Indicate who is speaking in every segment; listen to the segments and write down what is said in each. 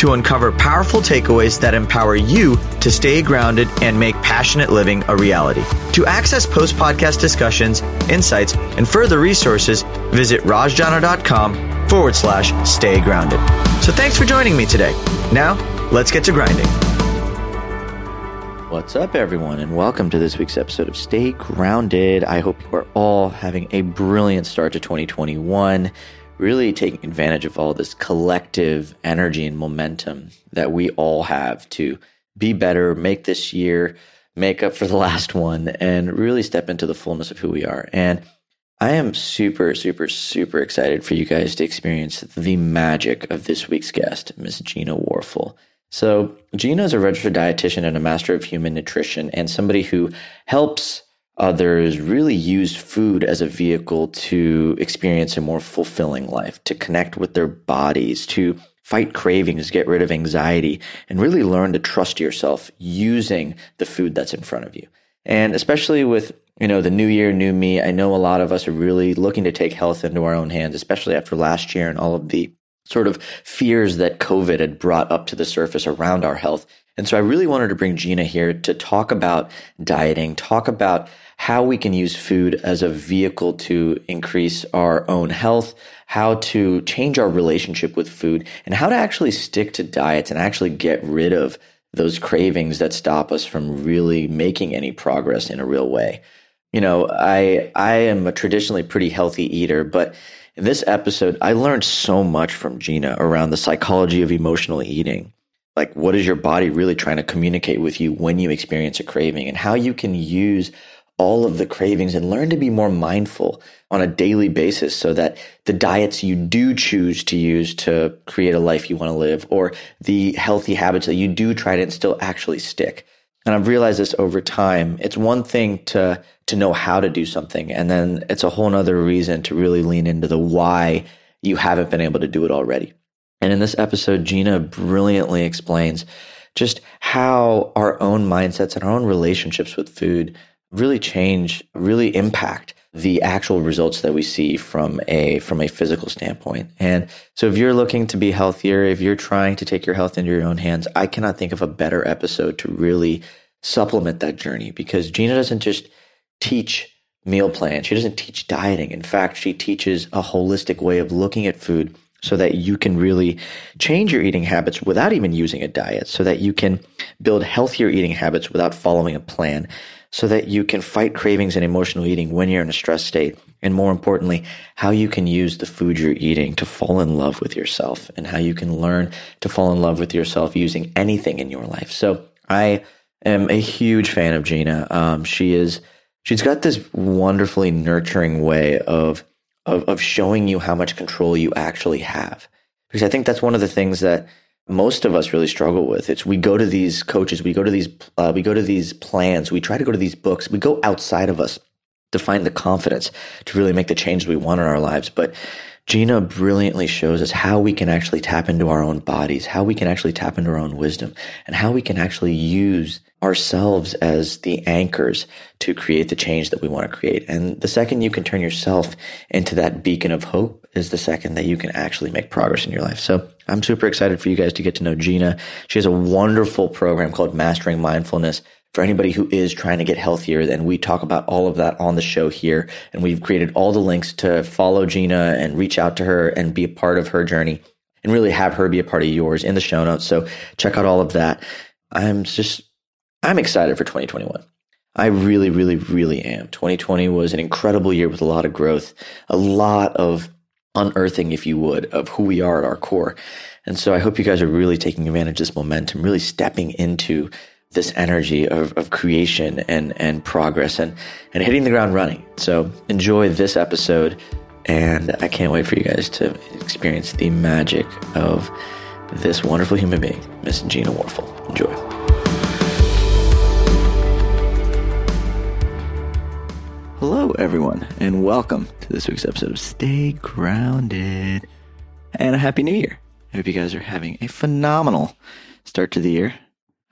Speaker 1: to uncover powerful takeaways that empower you to stay grounded and make passionate living a reality. To access post podcast discussions, insights, and further resources, visit rajjana.com forward slash stay grounded. So thanks for joining me today. Now, let's get to grinding. What's up, everyone, and welcome to this week's episode of Stay Grounded. I hope you are all having a brilliant start to 2021, really taking advantage of all this collective energy and momentum that we all have to be better, make this year make up for the last one, and really step into the fullness of who we are. And I am super, super, super excited for you guys to experience the magic of this week's guest, Miss Gina Warfel. So, Gina is a registered dietitian and a master of human nutrition, and somebody who helps others really use food as a vehicle to experience a more fulfilling life, to connect with their bodies, to fight cravings, get rid of anxiety, and really learn to trust yourself using the food that's in front of you. And especially with you know, the new year, new me. I know a lot of us are really looking to take health into our own hands, especially after last year and all of the sort of fears that COVID had brought up to the surface around our health. And so I really wanted to bring Gina here to talk about dieting, talk about how we can use food as a vehicle to increase our own health, how to change our relationship with food, and how to actually stick to diets and actually get rid of those cravings that stop us from really making any progress in a real way you know, I I am a traditionally pretty healthy eater, but in this episode, I learned so much from Gina around the psychology of emotional eating. Like, what is your body really trying to communicate with you when you experience a craving, and how you can use all of the cravings and learn to be more mindful on a daily basis so that the diets you do choose to use to create a life you want to live or the healthy habits that you do try to instill actually stick. And I've realized this over time. It's one thing to to know how to do something. And then it's a whole nother reason to really lean into the why you haven't been able to do it already. And in this episode, Gina brilliantly explains just how our own mindsets and our own relationships with food really change, really impact the actual results that we see from a from a physical standpoint. And so if you're looking to be healthier, if you're trying to take your health into your own hands, I cannot think of a better episode to really supplement that journey because Gina doesn't just teach meal plans. She doesn't teach dieting. In fact, she teaches a holistic way of looking at food so that you can really change your eating habits without even using a diet, so that you can build healthier eating habits without following a plan, so that you can fight cravings and emotional eating when you're in a stress state. And more importantly, how you can use the food you're eating to fall in love with yourself and how you can learn to fall in love with yourself using anything in your life. So I am a huge fan of Gina. Um, she is she's got this wonderfully nurturing way of, of of showing you how much control you actually have. Because I think that's one of the things that most of us really struggle with. It's we go to these coaches, we go to these uh, we go to these plans, we try to go to these books, we go outside of us to find the confidence to really make the change we want in our lives. But Gina brilliantly shows us how we can actually tap into our own bodies, how we can actually tap into our own wisdom, and how we can actually use ourselves as the anchors to create the change that we want to create. And the second you can turn yourself into that beacon of hope is the second that you can actually make progress in your life. So I'm super excited for you guys to get to know Gina. She has a wonderful program called Mastering Mindfulness for anybody who is trying to get healthier. And we talk about all of that on the show here. And we've created all the links to follow Gina and reach out to her and be a part of her journey and really have her be a part of yours in the show notes. So check out all of that. I'm just, I'm excited for 2021. I really, really, really am. 2020 was an incredible year with a lot of growth, a lot of unearthing, if you would, of who we are at our core. And so I hope you guys are really taking advantage of this momentum, really stepping into this energy of, of creation and, and progress and, and hitting the ground running. So enjoy this episode. And I can't wait for you guys to experience the magic of this wonderful human being, Miss Gina Warfel. Enjoy. Hello, everyone, and welcome to this week's episode of Stay Grounded. And a Happy New Year. I hope you guys are having a phenomenal start to the year.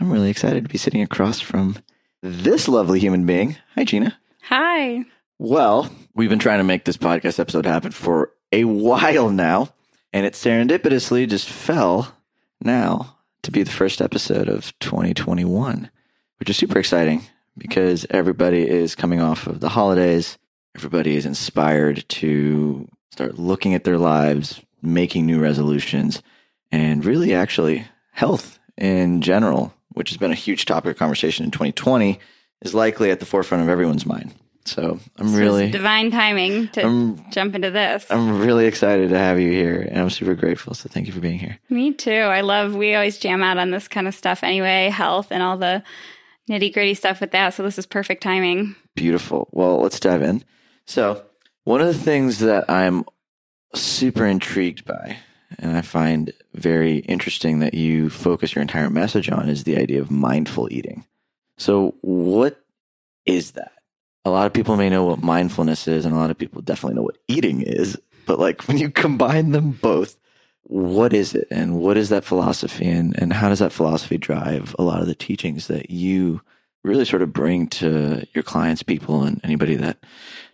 Speaker 1: I'm really excited to be sitting across from this lovely human being. Hi, Gina.
Speaker 2: Hi.
Speaker 1: Well, we've been trying to make this podcast episode happen for a while now, and it serendipitously just fell now to be the first episode of 2021, which is super exciting because everybody is coming off of the holidays. Everybody is inspired to start looking at their lives, making new resolutions, and really actually health in general, which has been a huge topic of conversation in 2020, is likely at the forefront of everyone's mind. So I'm
Speaker 2: So
Speaker 1: really
Speaker 2: divine timing to
Speaker 1: I'm-
Speaker 2: jump into this.
Speaker 1: I'm really excited to have you here, and I'm super grateful. So thank you for being here.
Speaker 2: Me too. I love. We always jam out on this kind of stuff anyway, health and all the nitty gritty stuff with that. So this is perfect timing.
Speaker 1: Beautiful. Well, let's dive in. So one of the things that I'm super intrigued by, and I find very interesting that you focus your entire message on, is the idea of mindful eating. So what is that? A lot of people may know what mindfulness is, and a lot of people definitely know what eating is. But like when you combine them both, what is it and what is that philosophy and, and how does that philosophy drive a lot of the teachings that you really sort of bring to your clients people and anybody that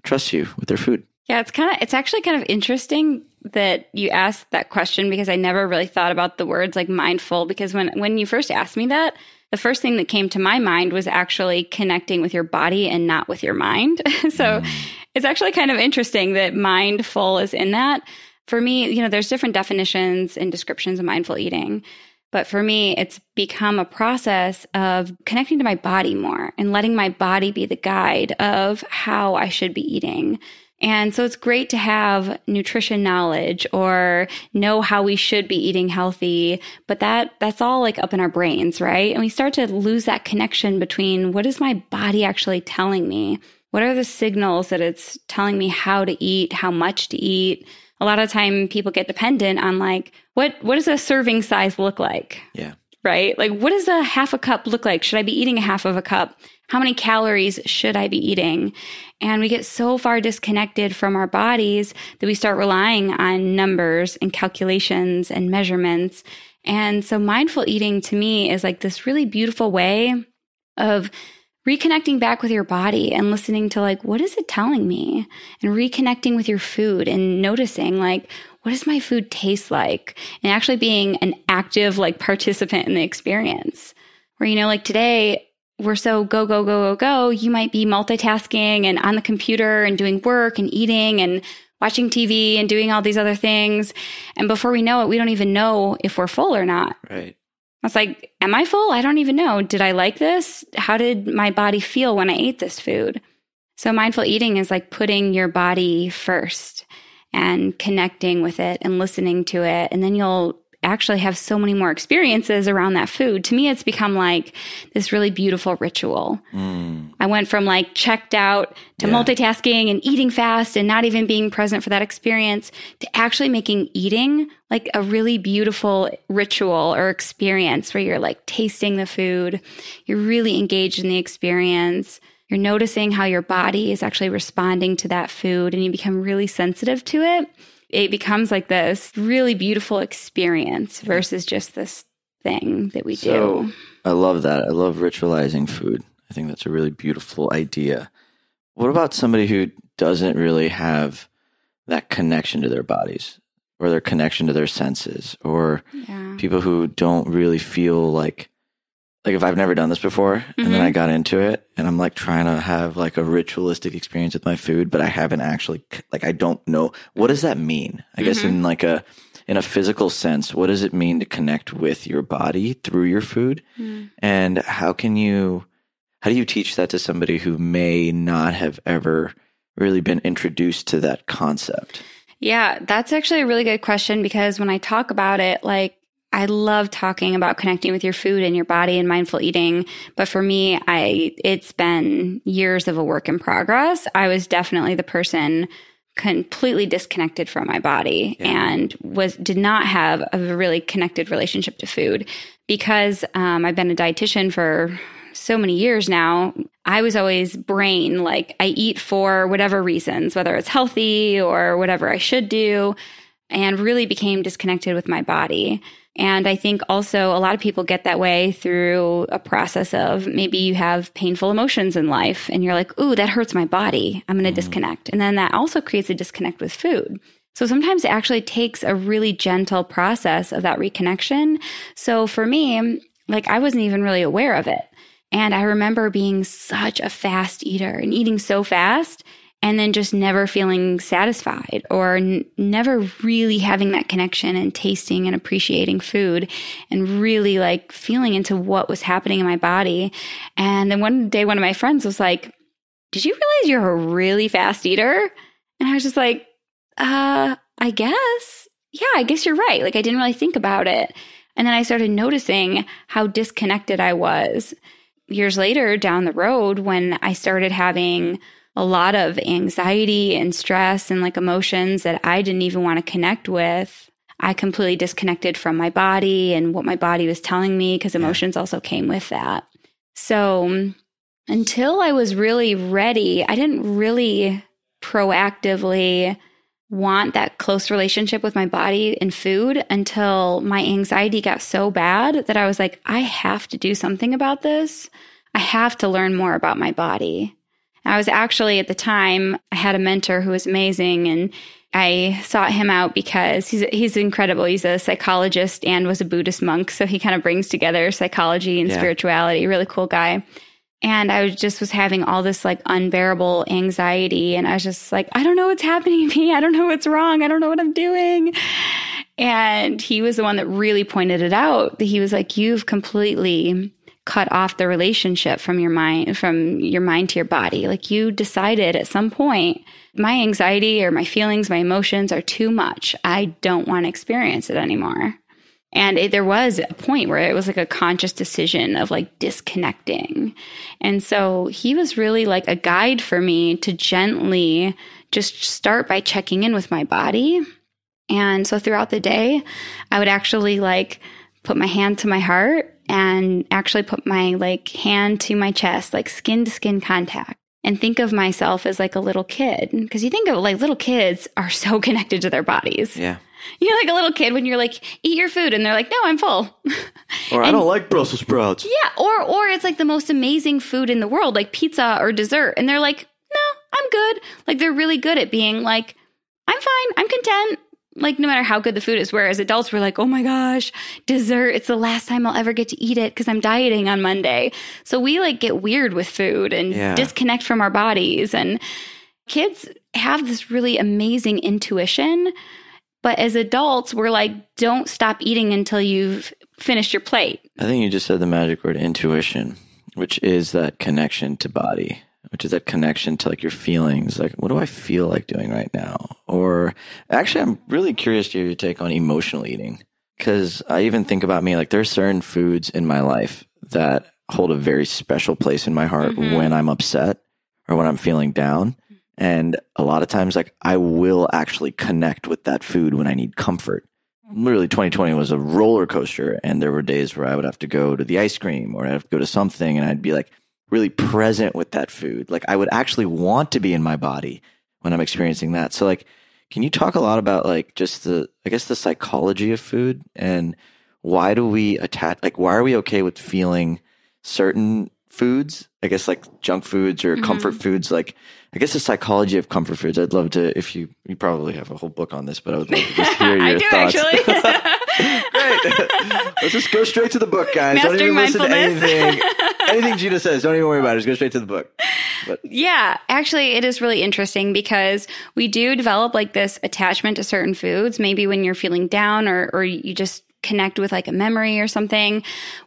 Speaker 1: trusts you with their food
Speaker 2: Yeah, it's kind of. It's actually kind of interesting that you asked that question because I never really thought about the words like mindful. Because when when you first asked me that, the first thing that came to my mind was actually connecting with your body and not with your mind. so mm. it's actually kind of interesting that mindful is in that. For me, you know, there's different definitions and descriptions of mindful eating. But for me, it's become a process of connecting to my body more and letting my body be the guide of how I should be eating. And so it's great to have nutrition knowledge or know how we should be eating healthy, but that that's all like up in our brains, right? And we start to lose that connection between what is my body actually telling me? What are the signals that it's telling me how to eat, how much to eat? A lot of time people get dependent on like what what does a serving size look like?
Speaker 1: yeah
Speaker 2: right? Like, what does a half a cup look like? Should I be eating a half of a cup? How many calories should I be eating? And we get so far disconnected from our bodies that we start relying on numbers and calculations and measurements. And so, mindful eating to me is like this really beautiful way of reconnecting back with your body and listening to like what is it telling me and reconnecting with your food and noticing like what does my food taste like and actually being an active like participant in the experience where you know like today we're so go go go go go you might be multitasking and on the computer and doing work and eating and watching TV and doing all these other things and before we know it we don't even know if we're full or not
Speaker 1: right
Speaker 2: I was like, Am I full? I don't even know. Did I like this? How did my body feel when I ate this food? So, mindful eating is like putting your body first and connecting with it and listening to it. And then you'll actually have so many more experiences around that food. To me, it's become like this really beautiful ritual.
Speaker 1: mm,
Speaker 2: I went from like checked out to
Speaker 1: Yeah.
Speaker 2: multitasking and eating fast and not even being present for that experience to actually making eating like a really beautiful ritual or experience where you're like tasting the food, you're really engaged in the experience. You're noticing how your body is actually responding to that food and you become really sensitive to it. It becomes like this really beautiful experience versus just this thing that we
Speaker 1: So
Speaker 2: do.
Speaker 1: I love that. I love ritualizing food. I think that's a really beautiful idea. What about somebody who doesn't really have that connection to their bodies or their connection to their senses or
Speaker 2: Yeah.
Speaker 1: people who don't really feel like like if I've never done this before and then. I got into it and I'm like trying to have like a ritualistic experience with my food, but I haven't actually like I don't know what does that mean? I guess
Speaker 2: Mhm.
Speaker 1: in like a in a physical sense, what does it mean to connect with your body through your food?
Speaker 2: Mm.
Speaker 1: And how can you how do you teach that to somebody who may not have ever really been introduced to that concept?
Speaker 2: Yeah, that's actually a really good question because when I talk about it, like I love talking about connecting with your food and your body and mindful eating, but for me, I it's been years of a work in progress. I was definitely the person completely disconnected from my body
Speaker 1: Yeah.
Speaker 2: and was did not have a really connected relationship to food because um, I've been a dietitian for so many years now, I was always brain like I eat for whatever reasons, whether it's healthy or whatever I should do, and really became disconnected with my body. And I think also a lot of people get that way through a process of maybe you have painful emotions in life and you're like, ooh, that hurts my body. I'm going to mm. disconnect. And then that also creates a disconnect with food. So sometimes it actually takes a really gentle process of that reconnection. So for me, like I wasn't even really aware of it. And I remember being such a fast eater and eating so fast and then just never feeling satisfied or n- never really having that connection and tasting and appreciating food and really like feeling into what was happening in my body. And then one day, one of my friends was like, Did you realize you're a really fast eater? And I was just like, Uh, I guess. Yeah, I guess you're right. Like, I didn't really think about it. And then I started noticing how disconnected I was. Years later, down the road, when I started having a lot of anxiety and stress and like emotions that I didn't even want to connect with, I completely disconnected from my body and what my body was telling me because emotions also came with that. So until I was really ready, I didn't really proactively want that close relationship with my body and food until my anxiety got so bad that I was like, I have to do something about this. I have to learn more about my body. I was actually at the time, I had a mentor who was amazing and I sought him out because he's he's incredible. He's a psychologist and was a Buddhist monk, so he kind of brings together psychology and yeah. spirituality. Really cool guy. And I was just was having all this like unbearable anxiety. And I was just like, I don't know what's happening to me. I don't know what's wrong. I don't know what I'm doing. And he was the one that really pointed it out. That he was like, you've completely cut off the relationship from your mind, from your mind to your body. Like you decided at some point, my anxiety or my feelings, my emotions are too much. I don't want to experience it anymore. And it, there was a point where it was like a conscious decision of like disconnecting. And so he was really like a guide for me to gently just start by checking in with my body. And so throughout the day, I would actually like put my hand to my heart and actually put my like hand to my chest, like skin to skin contact and think of myself as like a little kid. Cause you think of like little kids are so connected to their bodies.
Speaker 1: Yeah.
Speaker 2: You know, like a little kid when you're like, eat your food, and they're like, no, I'm full.
Speaker 1: Or and, I don't like Brussels sprouts.
Speaker 2: Yeah, or or it's like the most amazing food in the world, like pizza or dessert, and they're like, no, I'm good. Like they're really good at being like, I'm fine, I'm content. Like no matter how good the food is. Whereas adults were like, oh my gosh, dessert, it's the last time I'll ever get to eat it because I'm dieting on Monday. So we like get weird with food and yeah. disconnect from our bodies. And kids have this really amazing intuition but as adults, we're like, don't stop eating until you've finished your plate.
Speaker 1: I think you just said the magic word intuition, which is that connection to body, which is that connection to like your feelings. Like, what do I feel like doing right now? Or actually, I'm really curious to hear your take on emotional eating. Cause I even think about me, like, there's certain foods in my life that hold a very special place in my heart mm-hmm. when I'm upset or when I'm feeling down. And a lot of times, like I will actually connect with that food when I need comfort. Literally, 2020 was a roller coaster, and there were days where I would have to go to the ice cream or I'd have to go to something, and I'd be like really present with that food. Like I would actually want to be in my body when I'm experiencing that. So, like, can you talk a lot about like just the, I guess, the psychology of food and why do we attach, like, why are we okay with feeling certain foods? I guess like junk foods or mm-hmm. comfort foods, like I guess the psychology of comfort foods. I'd love to if you you probably have a whole book on this, but I would love to just hear your
Speaker 2: I do,
Speaker 1: thoughts.
Speaker 2: Great.
Speaker 1: Let's just go straight to the book, guys.
Speaker 2: Mastering
Speaker 1: don't even
Speaker 2: listen to
Speaker 1: anything. anything Gina says. Don't even worry about it. Just go straight to the book.
Speaker 2: But. Yeah, actually, it is really interesting because we do develop like this attachment to certain foods. Maybe when you're feeling down or or you just connect with like a memory or something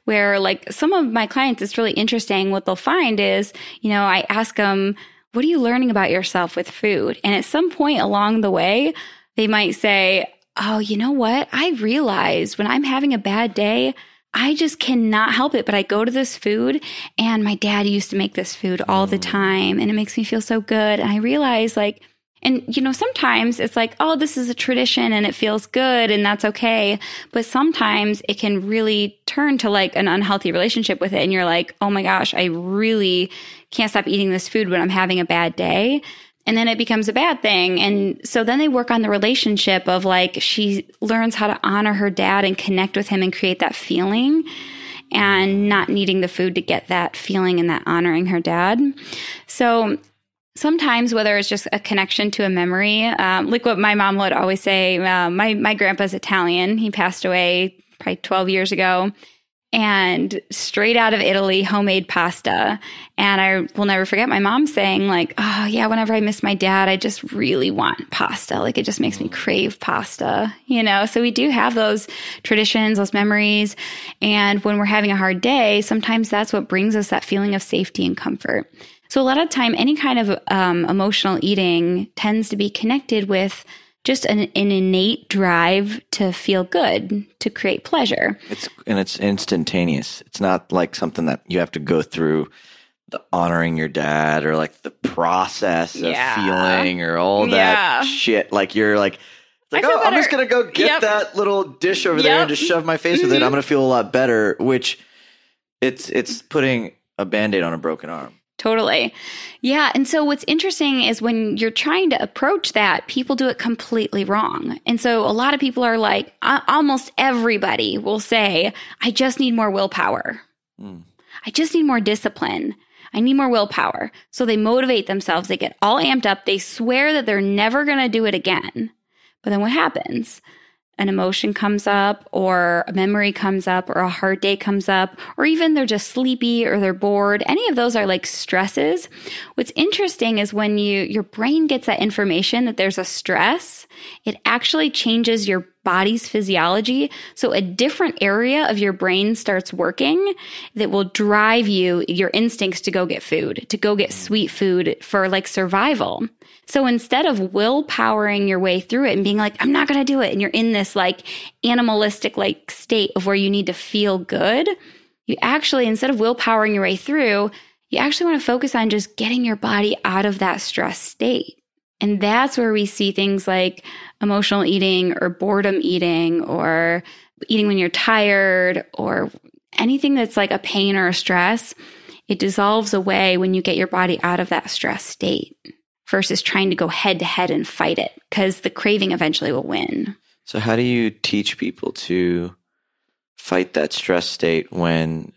Speaker 2: where like some of my clients it's really interesting what they'll find is you know i ask them what are you learning about yourself with food? And at some point along the way, they might say, Oh, you know what? I realized when I'm having a bad day, I just cannot help it. But I go to this food and my dad used to make this food all the mm. time and it makes me feel so good. And I realize like, And, you know, sometimes it's like, oh, this is a tradition and it feels good and that's okay. But sometimes it can really turn to like an unhealthy relationship with it. And you're like, oh my gosh, I really can't stop eating this food when I'm having a bad day. And then it becomes a bad thing. And so then they work on the relationship of like, she learns how to honor her dad and connect with him and create that feeling and not needing the food to get that feeling and that honoring her dad. So sometimes whether it's just a connection to a memory um, like what my mom would always say uh, my, my grandpa's italian he passed away probably 12 years ago and straight out of italy homemade pasta. And i will never forget my mom saying like oh yeah whenever i miss my dad i just really want pasta. Like it just makes me crave pasta you know? So we do have those traditions those memories. And when we're having a hard day sometimes that's what brings us that feeling of safety and comfort. So a lot of time, any kind of um, emotional eating tends to be connected with just an, an, innate drive to feel good, to create pleasure.
Speaker 1: It's and it's instantaneous. It's not like something that you have to go through the honoring your dad or like the process of yeah. feeling or all that yeah. shit. Like you're like like, oh, better. I'm just gonna go get yep. that little dish over yep. there and just shove my face mm-hmm. with it. I'm mm-hmm. gonna feel a lot better. Which it's it's putting a band-aid on a broken arm.
Speaker 2: Totally. Yeah. And so what's interesting is when you're trying to approach that, people do it completely wrong. And so a lot of people are like, almost everybody will say, I just need more willpower. Mm. I just need more discipline. I need more willpower. So they motivate themselves. They get all amped up. They swear that they're never going to do it again. But then what happens? An emotion comes up or a memory comes up or a hard day comes up or even they're just sleepy or they're bored any of those are like stresses what's interesting is when you your brain gets that information that there's a stress it actually changes your body's physiology. So a different area of your brain starts working that will drive you, your instincts to go get food, to go get sweet food for like survival. So instead of willpowering your way through it and being like, I'm not going to do it. And you're in this like animalistic like state of where you need to feel good. You actually, instead of willpowering your way through, you actually want to focus on just getting your body out of that stress state. And that's where we see things like emotional eating or boredom eating or eating when you're tired or anything that's like a pain or a stress. It dissolves away when you get your body out of that stress state versus trying to go head to head and fight it because the craving eventually will win.
Speaker 1: So, how do you teach people to fight that stress state when,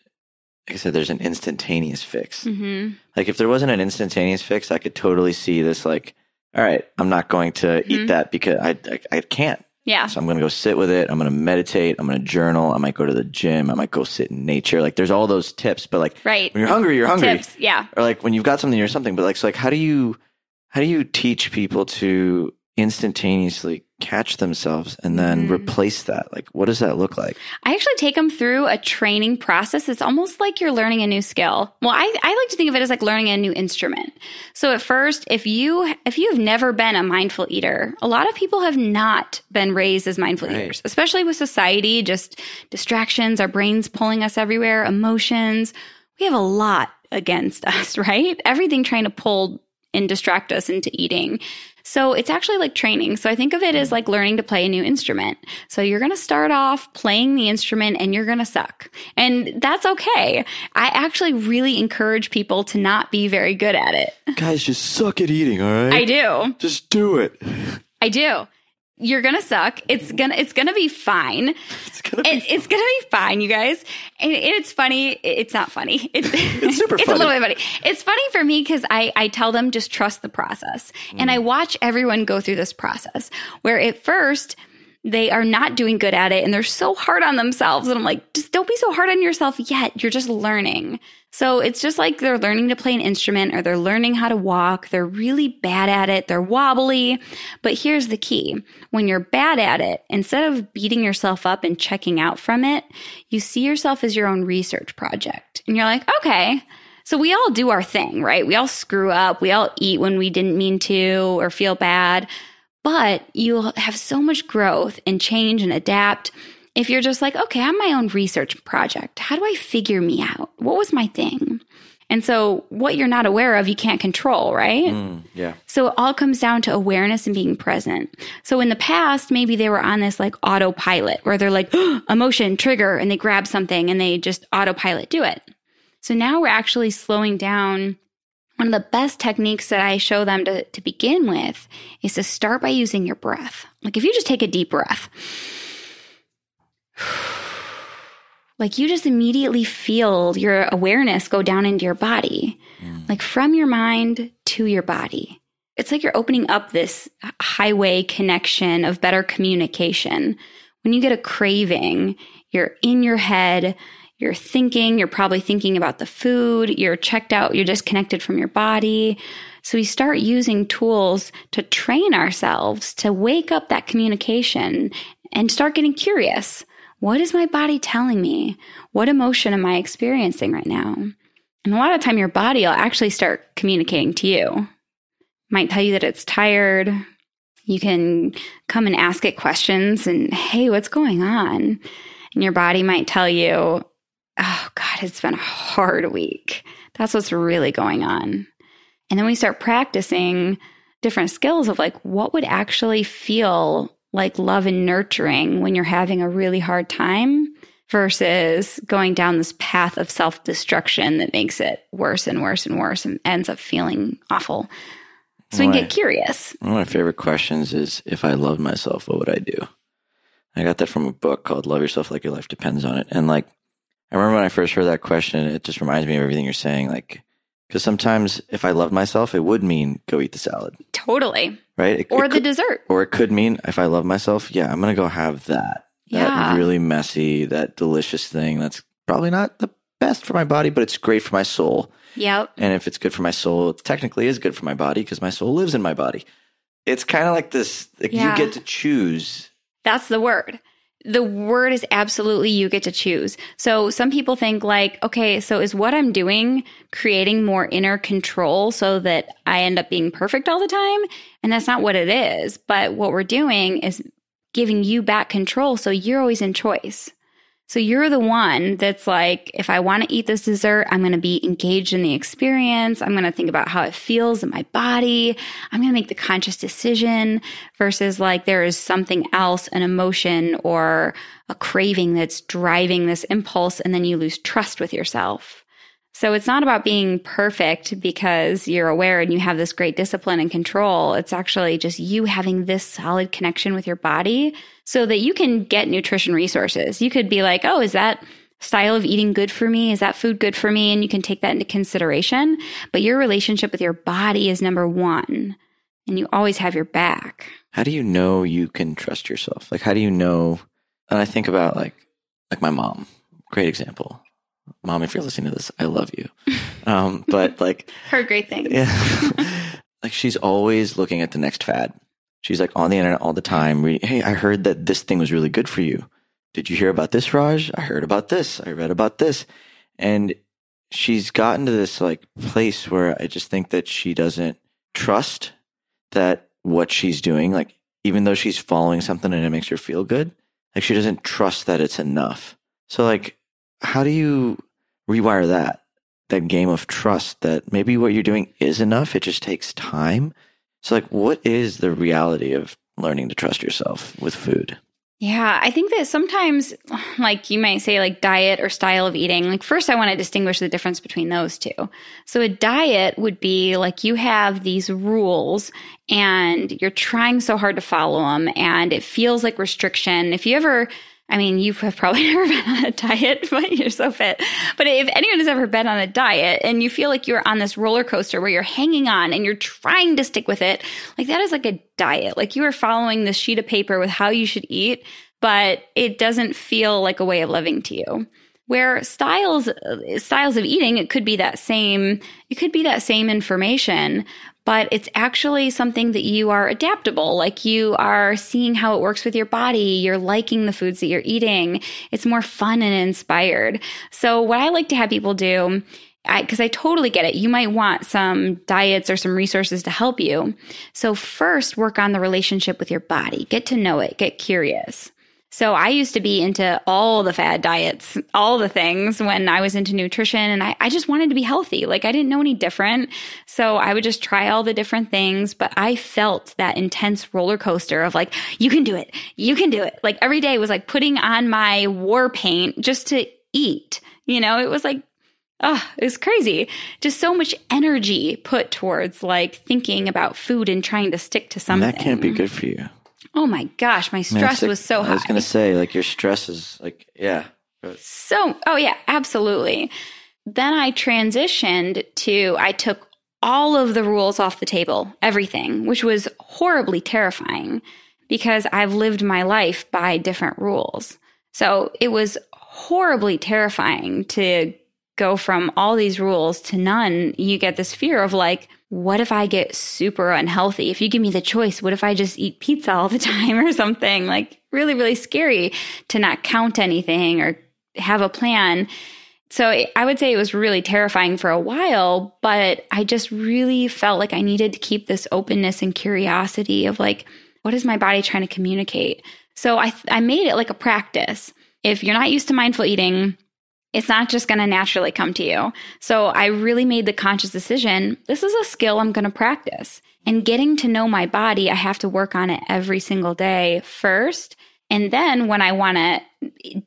Speaker 1: like I said, there's an instantaneous fix? Mm-hmm. Like, if there wasn't an instantaneous fix, I could totally see this like all right, I'm not going to mm-hmm. eat that because I, I, I can't.
Speaker 2: Yeah.
Speaker 1: So I'm going to go sit with it. I'm going to meditate. I'm going to journal. I might go to the gym. I might go sit in nature. Like there's all those tips, but like
Speaker 2: right.
Speaker 1: when you're hungry, you're hungry.
Speaker 2: Tips, yeah.
Speaker 1: Or like when you've got something or something, but like so like how do you how do you teach people to instantaneously catch themselves and then mm. replace that? Like, what does that look like?
Speaker 2: I actually take them through a training process. It's almost like you're learning a new skill. Well, I, I like to think of it as like learning a new instrument. So at first, if you, if you've never been a mindful eater, a lot of people have not been raised as mindful right. eaters, especially with society, just distractions, our brains pulling us everywhere, emotions. We have a lot against us, right? Everything trying to pull and distract us into eating. So it's actually like training. So I think of it as like learning to play a new instrument. So you're going to start off playing the instrument and you're going to suck. And that's okay. I actually really encourage people to not be very good at it.
Speaker 1: Guys, just suck at eating, all right?
Speaker 2: I do.
Speaker 1: Just do it.
Speaker 2: I do you're gonna suck. It's gonna it's gonna be fine. It's gonna be, it, it's gonna be fine, you guys. And it's funny. It's not funny. It's
Speaker 1: it's super.
Speaker 2: it's
Speaker 1: funny.
Speaker 2: a little bit funny. It's funny for me because I I tell them just trust the process, mm. and I mm. watch everyone go through this process where at first they are not doing good at it and they're so hard on themselves. And I'm like, just don't be so hard on yourself yet. You're just learning. So it's just like they're learning to play an instrument or they're learning how to walk. They're really bad at it. They're wobbly. But here's the key. When you're bad at it, instead of beating yourself up and checking out from it, you see yourself as your own research project. And you're like, okay, so we all do our thing, right? We all screw up. We all eat when we didn't mean to or feel bad. But you'll have so much growth and change and adapt if you're just like, okay, I'm my own research project. How do I figure me out? What was my thing? And so what you're not aware of, you can't control, right?
Speaker 1: Mm, yeah.
Speaker 2: So it all comes down to awareness and being present. So in the past, maybe they were on this like autopilot where they're like, emotion, trigger, and they grab something and they just autopilot do it. So now we're actually slowing down. One of the best techniques that I show them to, to begin with is to start by using your breath. Like if you just take a deep breath, like you just immediately feel your awareness go down into your body, mm. like from your mind to your body. It's like you're opening up this highway connection of better communication. When you get a craving, you're in your head, you're thinking, you're probably thinking about the food, you're checked out, you're disconnected from your body. So we start using tools to train ourselves to wake up that communication and start getting curious. What is my body telling me? What emotion am I experiencing right now? And a lot of time your body will actually start communicating to you. Might tell you that it's tired. You can come and ask it questions and, hey, what's going on? And your body might tell you, oh God, it's been a hard week. That's what's really going on. And then we start practicing different skills of like what would actually feel like love and nurturing when you're having a really hard time versus going down this path of self destruction that makes it worse and worse and worse and ends up feeling awful. So we can get curious.
Speaker 1: One of my favorite questions is if I loved myself, what would I do? I got that from a book called Love Yourself Like Your Life Depends on It. And like I remember when I first heard that question, it just reminds me of everything you're saying. Like, because sometimes if I love myself, it would mean go eat the salad.
Speaker 2: Totally.
Speaker 1: Right? It,
Speaker 2: or
Speaker 1: it
Speaker 2: the
Speaker 1: could,
Speaker 2: dessert.
Speaker 1: Or it could mean if I love myself, yeah, I'm going to go have that.
Speaker 2: Yeah.
Speaker 1: That really messy, that delicious thing that's probably not the best for my body, but it's great for my soul.
Speaker 2: Yep.
Speaker 1: And if it's good for my soul, it technically is good for my body because my soul lives in my body. It's kind of like this like yeah. you get to choose.
Speaker 2: That's the word the word is absolutely you get to choose. So some people think like, okay, so is what I'm doing creating more inner control so that I end up being perfect all the time? And that's not what it is. But what we're doing is giving you back control. So you're always in choice. So you're the one that's like, if I want to eat this dessert, I'm going to be engaged in the experience. I'm going to think about how it feels in my body. I'm going to make the conscious decision versus like there is something else, an emotion or a craving that's driving this impulse. And then you lose trust with yourself. So it's not about being perfect because you're aware and you have this great discipline and control. It's actually just you having this solid connection with your body so that you can get nutrition resources. You could be like, oh, is that style of eating good for me? Is that food good for me? And you can take that into consideration. But your relationship with your body is number one, and you always have your back.
Speaker 1: How do you know you can trust yourself? Like, how do you know? And I think about like, like my mom, great example. Mom, if you're listening to this, I love you. Um, but like,
Speaker 2: her great things.
Speaker 1: Yeah. like she's always looking at the next fad. She's like on the internet all the time. Reading, hey, I heard that this thing was really good for you. Did you hear about this, Raj? I heard about this. I read about this. And she's gotten to this like place where I just think that she doesn't trust that what she's doing, like even though she's following something and it makes her feel good, like she doesn't trust that it's enough. So like, how do you rewire that? That game of trust that maybe what you're doing is enough. It just takes time so, like, what is the reality of learning to trust yourself with food?
Speaker 2: Yeah, I think that sometimes, like you might say, like diet or style of eating, like first I want to distinguish the difference between those two. So a diet would be like you have these rules and you're trying so hard to follow them and it feels like restriction. If you ever I mean, you have probably never been on a diet, but you're so fit. But if anyone has ever been on a diet and you feel like you're on this roller coaster where you're hanging on and you're trying to stick with it, like that is like a diet. Like you are following this sheet of paper with how you should eat, but it doesn't feel like a way of living to you where styles uh, styles of eating it could be that same it could be that same information but it's actually something that you are adaptable. Like you are seeing how it works with your body. You're liking the foods that you're eating. It's more fun and inspired. So what I like to have people do because I, I, totally get it. You might want some diets or some resources to help you. So, first, work on the relationship with your body. Get to know it, get curious. So I used to be into all the fad diets, all the things when I was into nutrition and I, I just wanted to be healthy. Like I didn't know any different. So I would just try all the different things, but I felt that intense roller coaster of like, you can do it. You can do it. Like every day was like putting on my war paint just to eat. You know, it was like Oh, it was crazy. Just so much energy put towards like thinking about food and trying to stick to something.
Speaker 1: And that can't be good for you.
Speaker 2: Oh my gosh, my stress was so high.
Speaker 1: I was going to say, like, your stress is like, yeah.
Speaker 2: So, oh yeah, absolutely. Then I transitioned to, I took all of the rules off the table, everything, which was horribly terrifying because I've lived my life by different rules. So it was horribly terrifying to go from all these rules to none. You get this fear of like, what if I get super unhealthy? If you give me the choice, what if I just eat pizza all the time or something? Like really, really scary to not count anything or have a plan. So I would say it was really terrifying for a while, but I just really felt like I needed to keep this openness and curiosity of like, what is my body trying to communicate? So I, I made it like a practice. If you're not used to mindful eating, it's not just going to naturally come to you. So I really made the conscious decision this is a skill I'm going to practice. And getting to know my body, I have to work on it every single day first. And then when I want to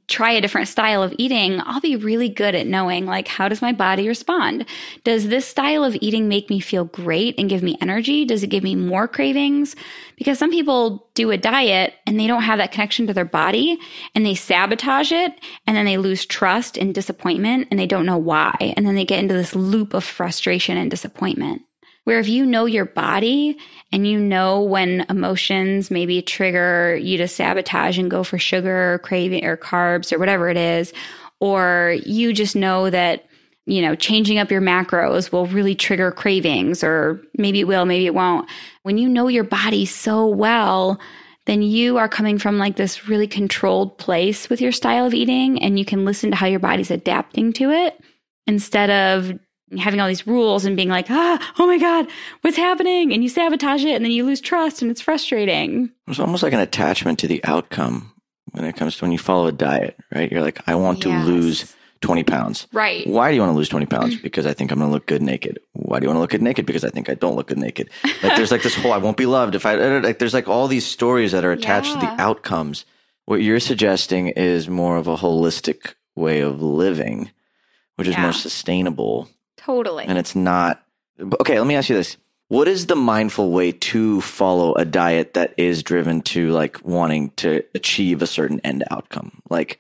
Speaker 2: try a different style of eating, I'll be really good at knowing like, how does my body respond? Does this style of eating make me feel great and give me energy? Does it give me more cravings? Because some people do a diet and they don't have that connection to their body and they sabotage it and then they lose trust and disappointment and they don't know why. And then they get into this loop of frustration and disappointment. Where if you know your body and you know when emotions maybe trigger you to sabotage and go for sugar or craving or carbs or whatever it is, or you just know that, you know, changing up your macros will really trigger cravings, or maybe it will, maybe it won't. When you know your body so well, then you are coming from like this really controlled place with your style of eating and you can listen to how your body's adapting to it instead of having all these rules and being like, ah, oh my God, what's happening? And you sabotage it and then you lose trust and it's frustrating.
Speaker 1: It's almost like an attachment to the outcome when it comes to when you follow a diet, right? You're like, I want yes. to lose 20 pounds.
Speaker 2: Right.
Speaker 1: Why do you want to lose 20 pounds? Because I think I'm going to look good naked. Why do you want to look good naked? Because I think I don't look good naked. Like there's like this whole, I won't be loved if I, like there's like all these stories that are attached yeah. to the outcomes. What you're suggesting is more of a holistic way of living, which is yeah. more sustainable
Speaker 2: Totally.
Speaker 1: And it's not. Okay, let me ask you this. What is the mindful way to follow a diet that is driven to like wanting to achieve a certain end outcome? Like,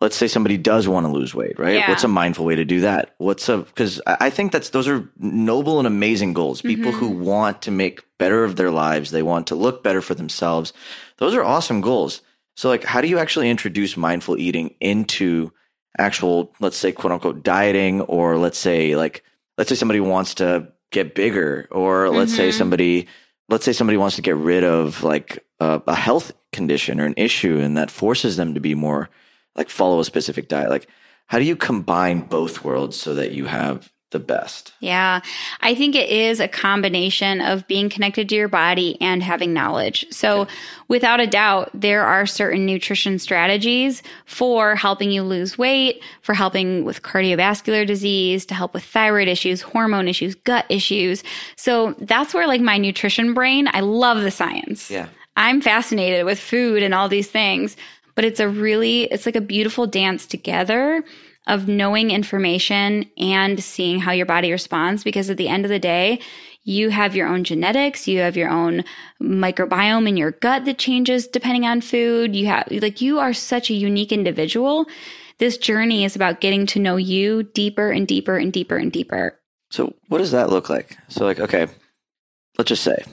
Speaker 1: let's say somebody does want to lose weight, right? Yeah. What's a mindful way to do that? What's a, because I think that's, those are noble and amazing goals. People mm-hmm. who want to make better of their lives, they want to look better for themselves. Those are awesome goals. So, like, how do you actually introduce mindful eating into actual, let's say, quote unquote, dieting, or let's say, like, let's say somebody wants to get bigger, or let's mm-hmm. say somebody, let's say somebody wants to get rid of like a, a health condition or an issue, and that forces them to be more like follow a specific diet. Like, how do you combine both worlds so that you have the best.
Speaker 2: Yeah. I think it is a combination of being connected to your body and having knowledge. So, okay. without a doubt, there are certain nutrition strategies for helping you lose weight, for helping with cardiovascular disease, to help with thyroid issues, hormone issues, gut issues. So, that's where like my nutrition brain, I love the science.
Speaker 1: Yeah.
Speaker 2: I'm fascinated with food and all these things, but it's a really it's like a beautiful dance together of knowing information and seeing how your body responds because at the end of the day, you have your own genetics, you have your own microbiome in your gut that changes depending on food. You have like you are such a unique individual. This journey is about getting to know you deeper and deeper and deeper and deeper.
Speaker 1: So, what does that look like? So like, okay, let's just say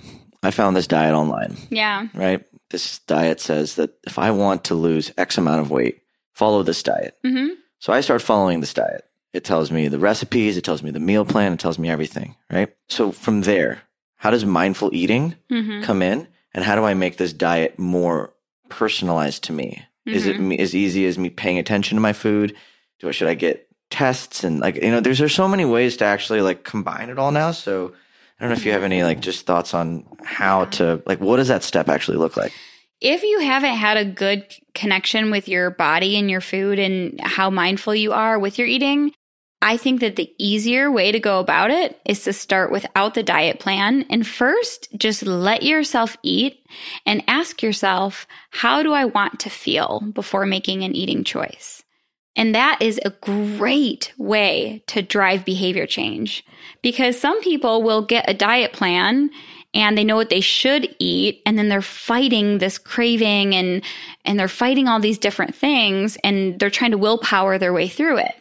Speaker 1: I found this diet online.
Speaker 2: Yeah.
Speaker 1: Right? This diet says that if I want to lose X amount of weight, follow this diet. Mm-hmm. So I start following this diet. It tells me the recipes, it tells me the meal plan, it tells me everything, right? So from there, how does mindful eating mm-hmm. come in and how do I make this diet more personalized to me? Mm-hmm. Is it mm-hmm. as easy as me paying attention to my food? Do I, should I get tests and like you know there's there's so many ways to actually like combine it all now so I don't know if you have any like just thoughts on how to like what does that step actually look like?
Speaker 2: If you haven't had a good connection with your body and your food and how mindful you are with your eating, I think that the easier way to go about it is to start without the diet plan and first just let yourself eat and ask yourself, how do I want to feel before making an eating choice? And that is a great way to drive behavior change because some people will get a diet plan and they know what they should eat and then they're fighting this craving and and they're fighting all these different things and they're trying to willpower their way through it.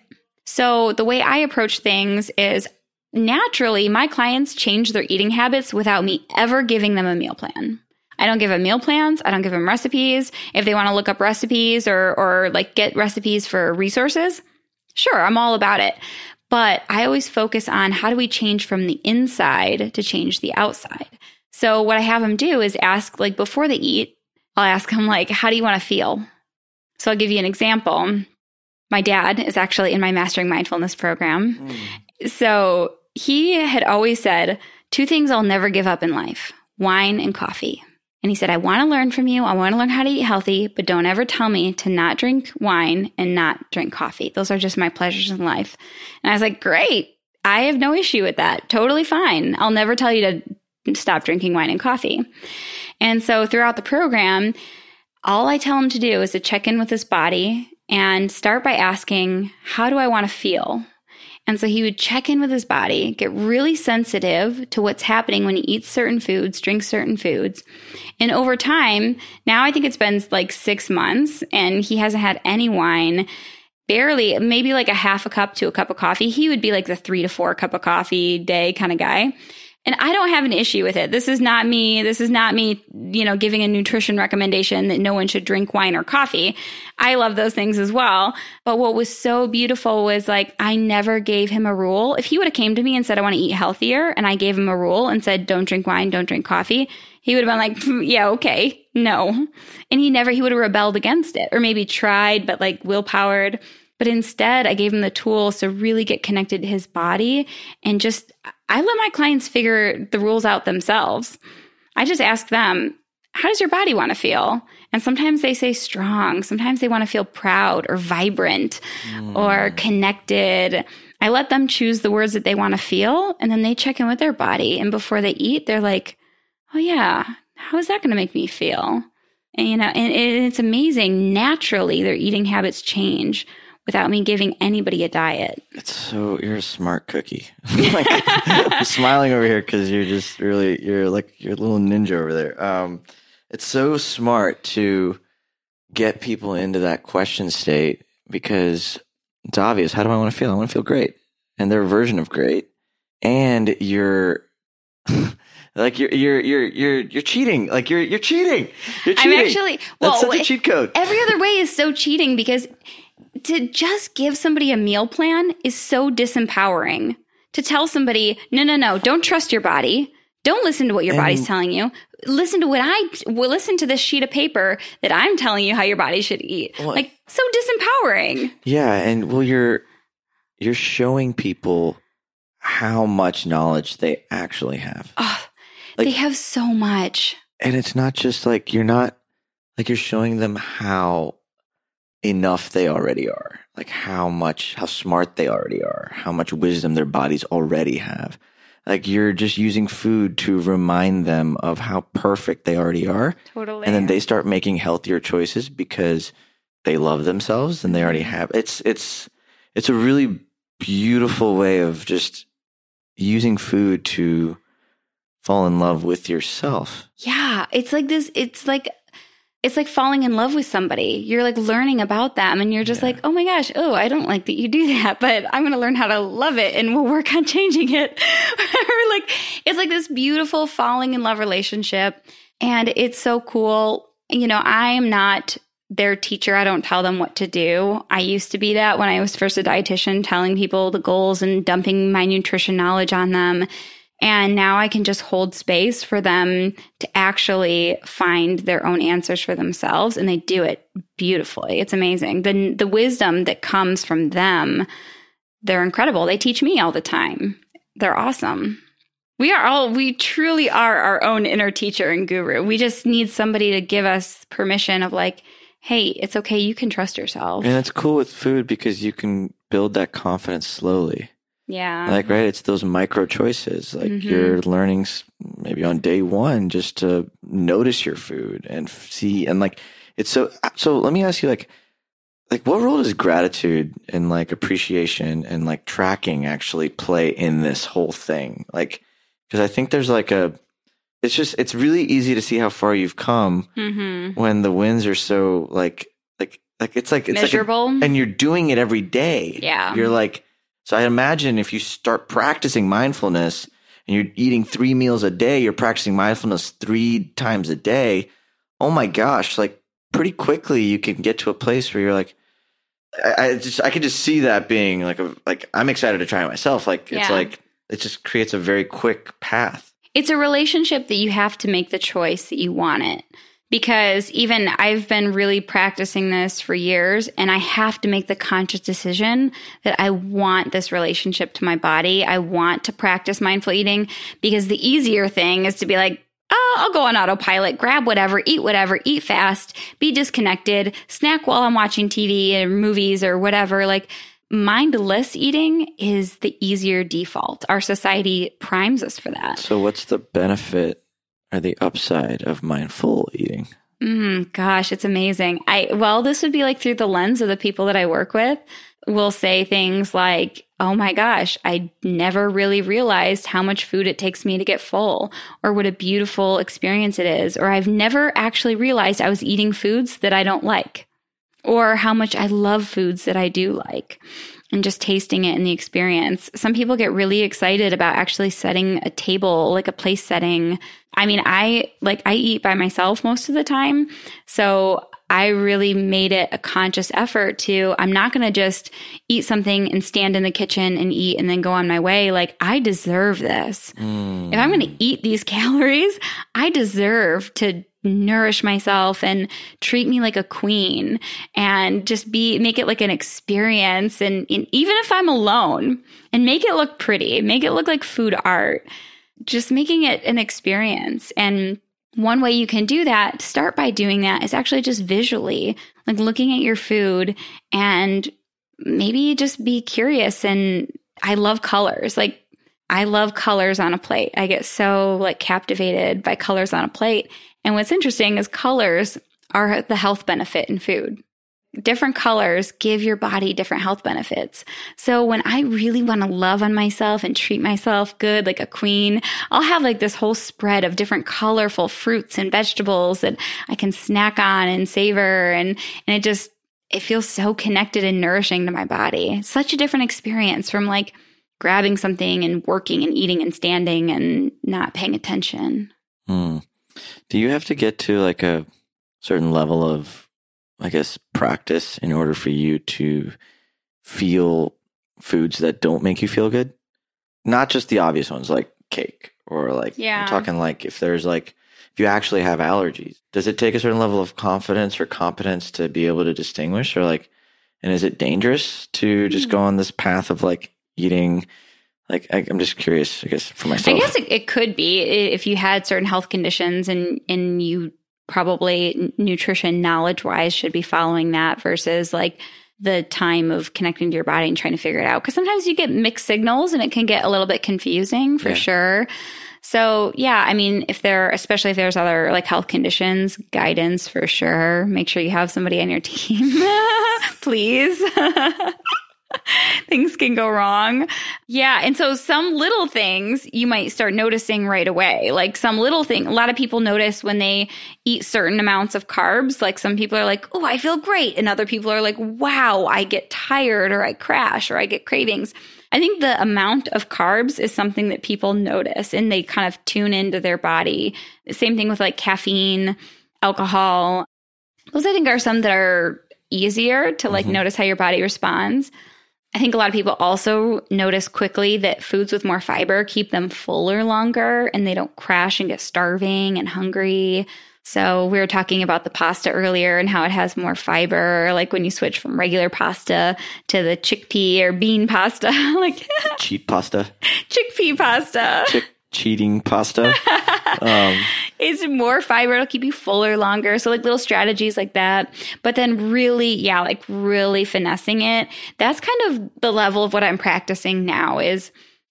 Speaker 2: So the way I approach things is naturally my clients change their eating habits without me ever giving them a meal plan. I don't give them meal plans. I don't give them recipes. If they want to look up recipes or, or like get recipes for resources, sure, I'm all about it. But I always focus on how do we change from the inside to change the outside. So what I have them do is ask, like before they eat, I'll ask them like, how do you want to feel? So I'll give you an example. My dad is actually in my Mastering Mindfulness program. Mm. So he had always said, two things I'll never give up in life wine and coffee. And he said, I want to learn from you. I want to learn how to eat healthy, but don't ever tell me to not drink wine and not drink coffee. Those are just my pleasures in life. And I was like, great. I have no issue with that. Totally fine. I'll never tell you to stop drinking wine and coffee. And so throughout the program, all I tell him to do is to check in with his body and start by asking, how do I want to feel? And so he would check in with his body, get really sensitive to what's happening when he eats certain foods, drinks certain foods. And over time, now I think it's been like six months and he hasn't had any wine barely, maybe like a half a cup to a cup of coffee. He would be like the three to four cup of coffee day kind of guy. And I don't have an issue with it. This is not me. This is not me, you know, giving a nutrition recommendation that no one should drink wine or coffee. I love those things as well. But what was so beautiful was like, I never gave him a rule. If he would have came to me and said, I want to eat healthier, and I gave him a rule and said, don't drink wine, don't drink coffee, he would have been like, hmm, yeah, okay, no. And he never, he would have rebelled against it or maybe tried, but like willpowered. But instead, I gave him the tools to really get connected to his body and just, I let my clients figure the rules out themselves. I just ask them, how does your body want to feel? And sometimes they say strong. Sometimes they want to feel proud or vibrant mm. or connected. I let them choose the words that they want to feel and then they check in with their body. And before they eat, they're like, oh, yeah, how is that going to make me feel? And, you know, and it's amazing. Naturally, their eating habits change without me giving anybody a diet.
Speaker 1: It's so you're a smart cookie. like, I'm smiling over here because you're just really you're like you're a little ninja over there. Um, it's so smart to get people into that question state because it's obvious. How do I want to feel? I want to feel great, and their version of great, and you're. like you're you're you're you're you're cheating. Like you're you're cheating. You're cheating.
Speaker 2: I'm actually well.
Speaker 1: That's such a cheat code.
Speaker 2: Every other way is so cheating because to just give somebody a meal plan is so disempowering. To tell somebody, no, no, no, don't trust your body. Don't listen to what your and, body's telling you. Listen to what I well, listen to this sheet of paper that I'm telling you how your body should eat. Well, like so disempowering.
Speaker 1: Yeah, and well you're you're showing people how much knowledge they actually have.
Speaker 2: Oh, like, they have so much.
Speaker 1: And it's not just like you're not like you're showing them how enough they already are. Like how much, how smart they already are, how much wisdom their bodies already have. Like you're just using food to remind them of how perfect they already are.
Speaker 2: Totally.
Speaker 1: And then they start making healthier choices because they love themselves and they already have. It's, it's, it's a really beautiful way of just using food to fall in love with yourself.
Speaker 2: Yeah. It's like this, it's like it's like falling in love with somebody. You're like learning about them and you're just yeah. like, oh my gosh, oh, I don't like that you do that, but I'm going to learn how to love it and we'll work on changing it. or like, it's like this beautiful falling in love relationship. And it's so cool. You know, I am not their teacher. I don't tell them what to do. I used to be that when I was first a dietitian, telling people the goals and dumping my nutrition knowledge on them. And now I can just hold space for them to actually find their own answers for themselves. And they do it beautifully. It's amazing. The, the wisdom that comes from them, they're incredible. They teach me all the time. They're awesome. We are all, we truly are our own inner teacher and guru. We just need somebody to give us permission of like, hey, it's okay. You can trust yourself.
Speaker 1: And it's cool with food because you can build that confidence slowly.
Speaker 2: Yeah.
Speaker 1: Like, right? It's those micro choices. Like
Speaker 2: Mhm.
Speaker 1: you're learning maybe on day one just to notice your food and see. And like, it's so, so let me ask you, like, like what role does gratitude and like appreciation and like tracking actually play in this whole thing? Like, cause I think there's like a, it's just, it's really easy to see how far you've come
Speaker 2: mm-hmm.
Speaker 1: when the wins are so like, like, like it's like, it's like a- and you're doing it every day.
Speaker 2: Yeah.
Speaker 1: You're like, so I imagine if you start practicing mindfulness and you're eating three meals a day, you're practicing mindfulness three times a day. Oh my gosh, like pretty quickly you can get to a place where you're like, I, I just, I could just see that being like a, like, I'm excited to try it myself. Like, it's like, it just creates a very quick path.
Speaker 2: it's a relationship that you have to make the choice that you want it. Because even I've been really practicing this for years and I have to make the conscious decision that I want this relationship to my body. I want to practice mindful eating because the easier thing is to be like, oh, I'll go on autopilot, grab whatever, eat whatever, eat fast, be disconnected, snack while I'm watching TV or movies or whatever. Like mindless eating is the easier default. Our society primes us for that.
Speaker 1: So what's the benefit or the upside of mindful eating?
Speaker 2: Mm, gosh, it's amazing. I well, this would be like through the lens of the people that I work with. Will say things like, "Oh my gosh, I never really realized how much food it takes me to get full, or what a beautiful experience it is, or I've never actually realized I was eating foods that I don't like, or how much I love foods that I do like." And just tasting it in the experience. Some people get really excited about actually setting a table, like a place setting I mean, I like I eat by myself most of the time. So I really made it a conscious effort to I'm not going to just eat something and stand in the kitchen and eat and then go on my way. Like I deserve this. If I'm going to eat these calories, I deserve to nourish myself and treat me like a queen and just be make it like an experience and, and even if I'm alone and make it look pretty, make it look like food art just making it an experience. And one way you can do that, start by doing that, is actually just visually, like looking at your food and maybe just be curious. And I love colors. Like, I love colors on a plate. I get so like captivated by colors on a plate. And what's interesting is colors are the health benefit in food different colors give your body different health benefits. So when I really want to love on myself and treat myself good like a queen, I'll have like this whole spread of different colorful fruits and vegetables that I can snack on and savor and and it just it feels so connected and nourishing to my body. Such a different experience from like grabbing something and working and eating and standing and not paying attention.
Speaker 1: Hmm. Do you have to get to like a certain level of, I guess, practice in order for you to feel foods that don't make you feel good? Not just the obvious ones like cake or like,
Speaker 2: Yeah.
Speaker 1: I'm talking like if there's like, if you actually have allergies, does it take a certain level of confidence or competence to be able to distinguish or like, and is it dangerous to just go hmm. on this path of like eating? Like, I, I'm just curious, I guess, for myself.
Speaker 2: I guess it, it could be if you had certain health conditions and and you probably nutrition knowledge wise should be following that versus like the time of connecting to your body and trying to figure it out because sometimes you get mixed signals and it can get a little bit confusing for
Speaker 1: Yeah.
Speaker 2: sure. So yeah, I mean, if there, especially if there's other like health conditions, guidance for sure. Make sure you have somebody on your team, please. things can go wrong. Yeah. And so some little things you might start noticing right away. Like some little thing, a lot of people notice when they eat certain amounts of carbs. Like some people are like, oh, I feel great. And other people are like, wow, I get tired or I crash or I get cravings. I think the amount of carbs is something that people notice and they kind of tune into their body. Same thing with like caffeine, alcohol. Those I think are some that are easier to like
Speaker 1: Mhm.
Speaker 2: notice how your body responds. I think a lot of people also notice quickly that foods with more fiber keep them fuller longer and they don't crash and get starving and hungry. So we were talking about the pasta earlier and how it has more fiber, like when you switch from regular pasta to the chickpea or bean pasta, like
Speaker 1: cheap pasta.
Speaker 2: chickpea pasta.
Speaker 1: Chick cheating pasta. um,
Speaker 2: it's more fiber. It'll keep you fuller longer. So like little strategies like that. But then really, yeah, like really finessing it. That's kind of the level of what I'm practicing now is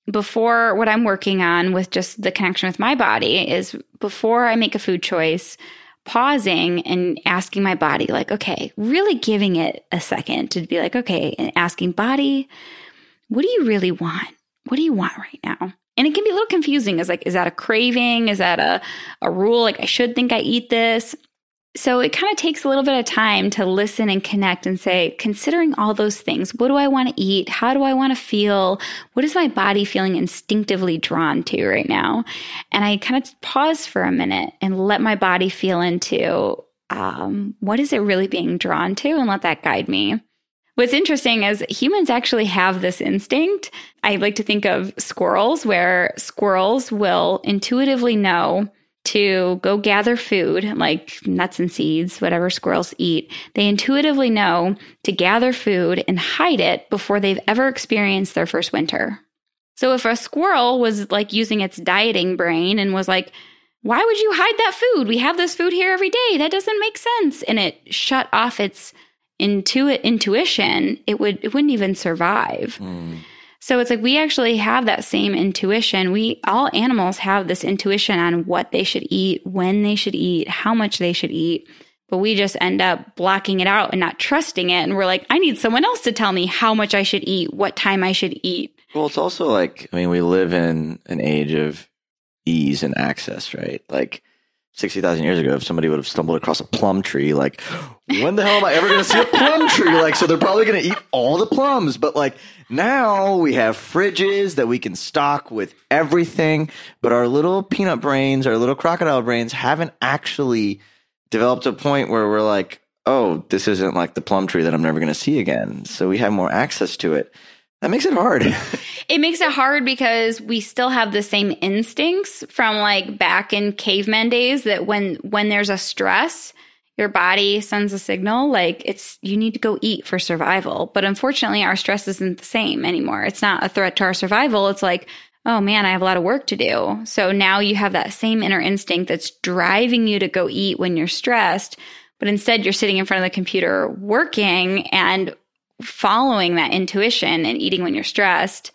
Speaker 2: before what I'm working on with just the connection with my body is before I make a food choice, pausing and asking my body, like, okay, really giving it a second to be like, okay, and asking body, what do you really want? What do you want right now? And it can be a little confusing. Is like, is that a craving? Is that a, a rule? Like, I should think I eat this. So it kind of takes a little bit of time to listen and connect and say, considering all those things, what do I want to eat? How do I want to feel? What is my body feeling instinctively drawn to right now? And I kind of pause for a minute and let my body feel into um, what is it really being drawn to and let that guide me. What's interesting is humans actually have this instinct. I like to think of squirrels, where squirrels will intuitively know to go gather food like nuts and seeds, whatever squirrels eat. They intuitively know to gather food and hide it before they've ever experienced their first winter. So if a squirrel was like using its dieting brain and was like, why would you hide that food? We have this food here every day. That doesn't make sense. And it shut off its intuit intuition, it would it wouldn't even survive. Mm. So it's like we actually have that same intuition. We all animals have this intuition on what they should eat, when they should eat, how much they should eat. But we just end up blocking it out and not trusting it. And we're like, I need someone else to tell me how much I should eat, what time I should eat.
Speaker 1: Well, it's also like, I mean, we live in an age of ease and access, right? Like 60,000 years ago, if somebody would have stumbled across a plum tree, like, when the hell am I ever going to see a plum tree? Like, so they're probably going to eat all the plums. But like now we have fridges that we can stock with everything. But our little peanut brains, our little crocodile brains haven't actually developed a point where we're like, oh, this isn't like the plum tree that I'm never going to see again. So we have more access to it. That makes it hard.
Speaker 2: it makes it hard because we still have the same instincts from like back in caveman days that when when there's a stress, your body sends a signal like it's you need to go eat for survival. But unfortunately, our stress isn't the same anymore. It's not a threat to our survival. It's like, oh man, I have a lot of work to do. So now you have that same inner instinct that's driving you to go eat when you're stressed. But instead, you're sitting in front of the computer working and following that intuition and eating when you're stressed,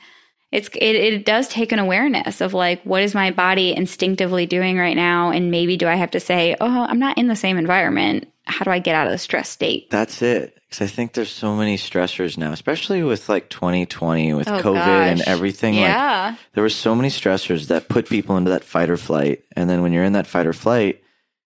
Speaker 2: it's it, it does take an awareness of like what is my body instinctively doing right now? And maybe do i have to say oh i'm not in the same environment. How do i get out of the stress state?
Speaker 1: That's it. Because i think there's so many stressors now especially with like 2020 with oh, covid gosh. and everything
Speaker 2: yeah.
Speaker 1: like there were so many stressors that put people into that fight or flight. And then when you're in that fight or flight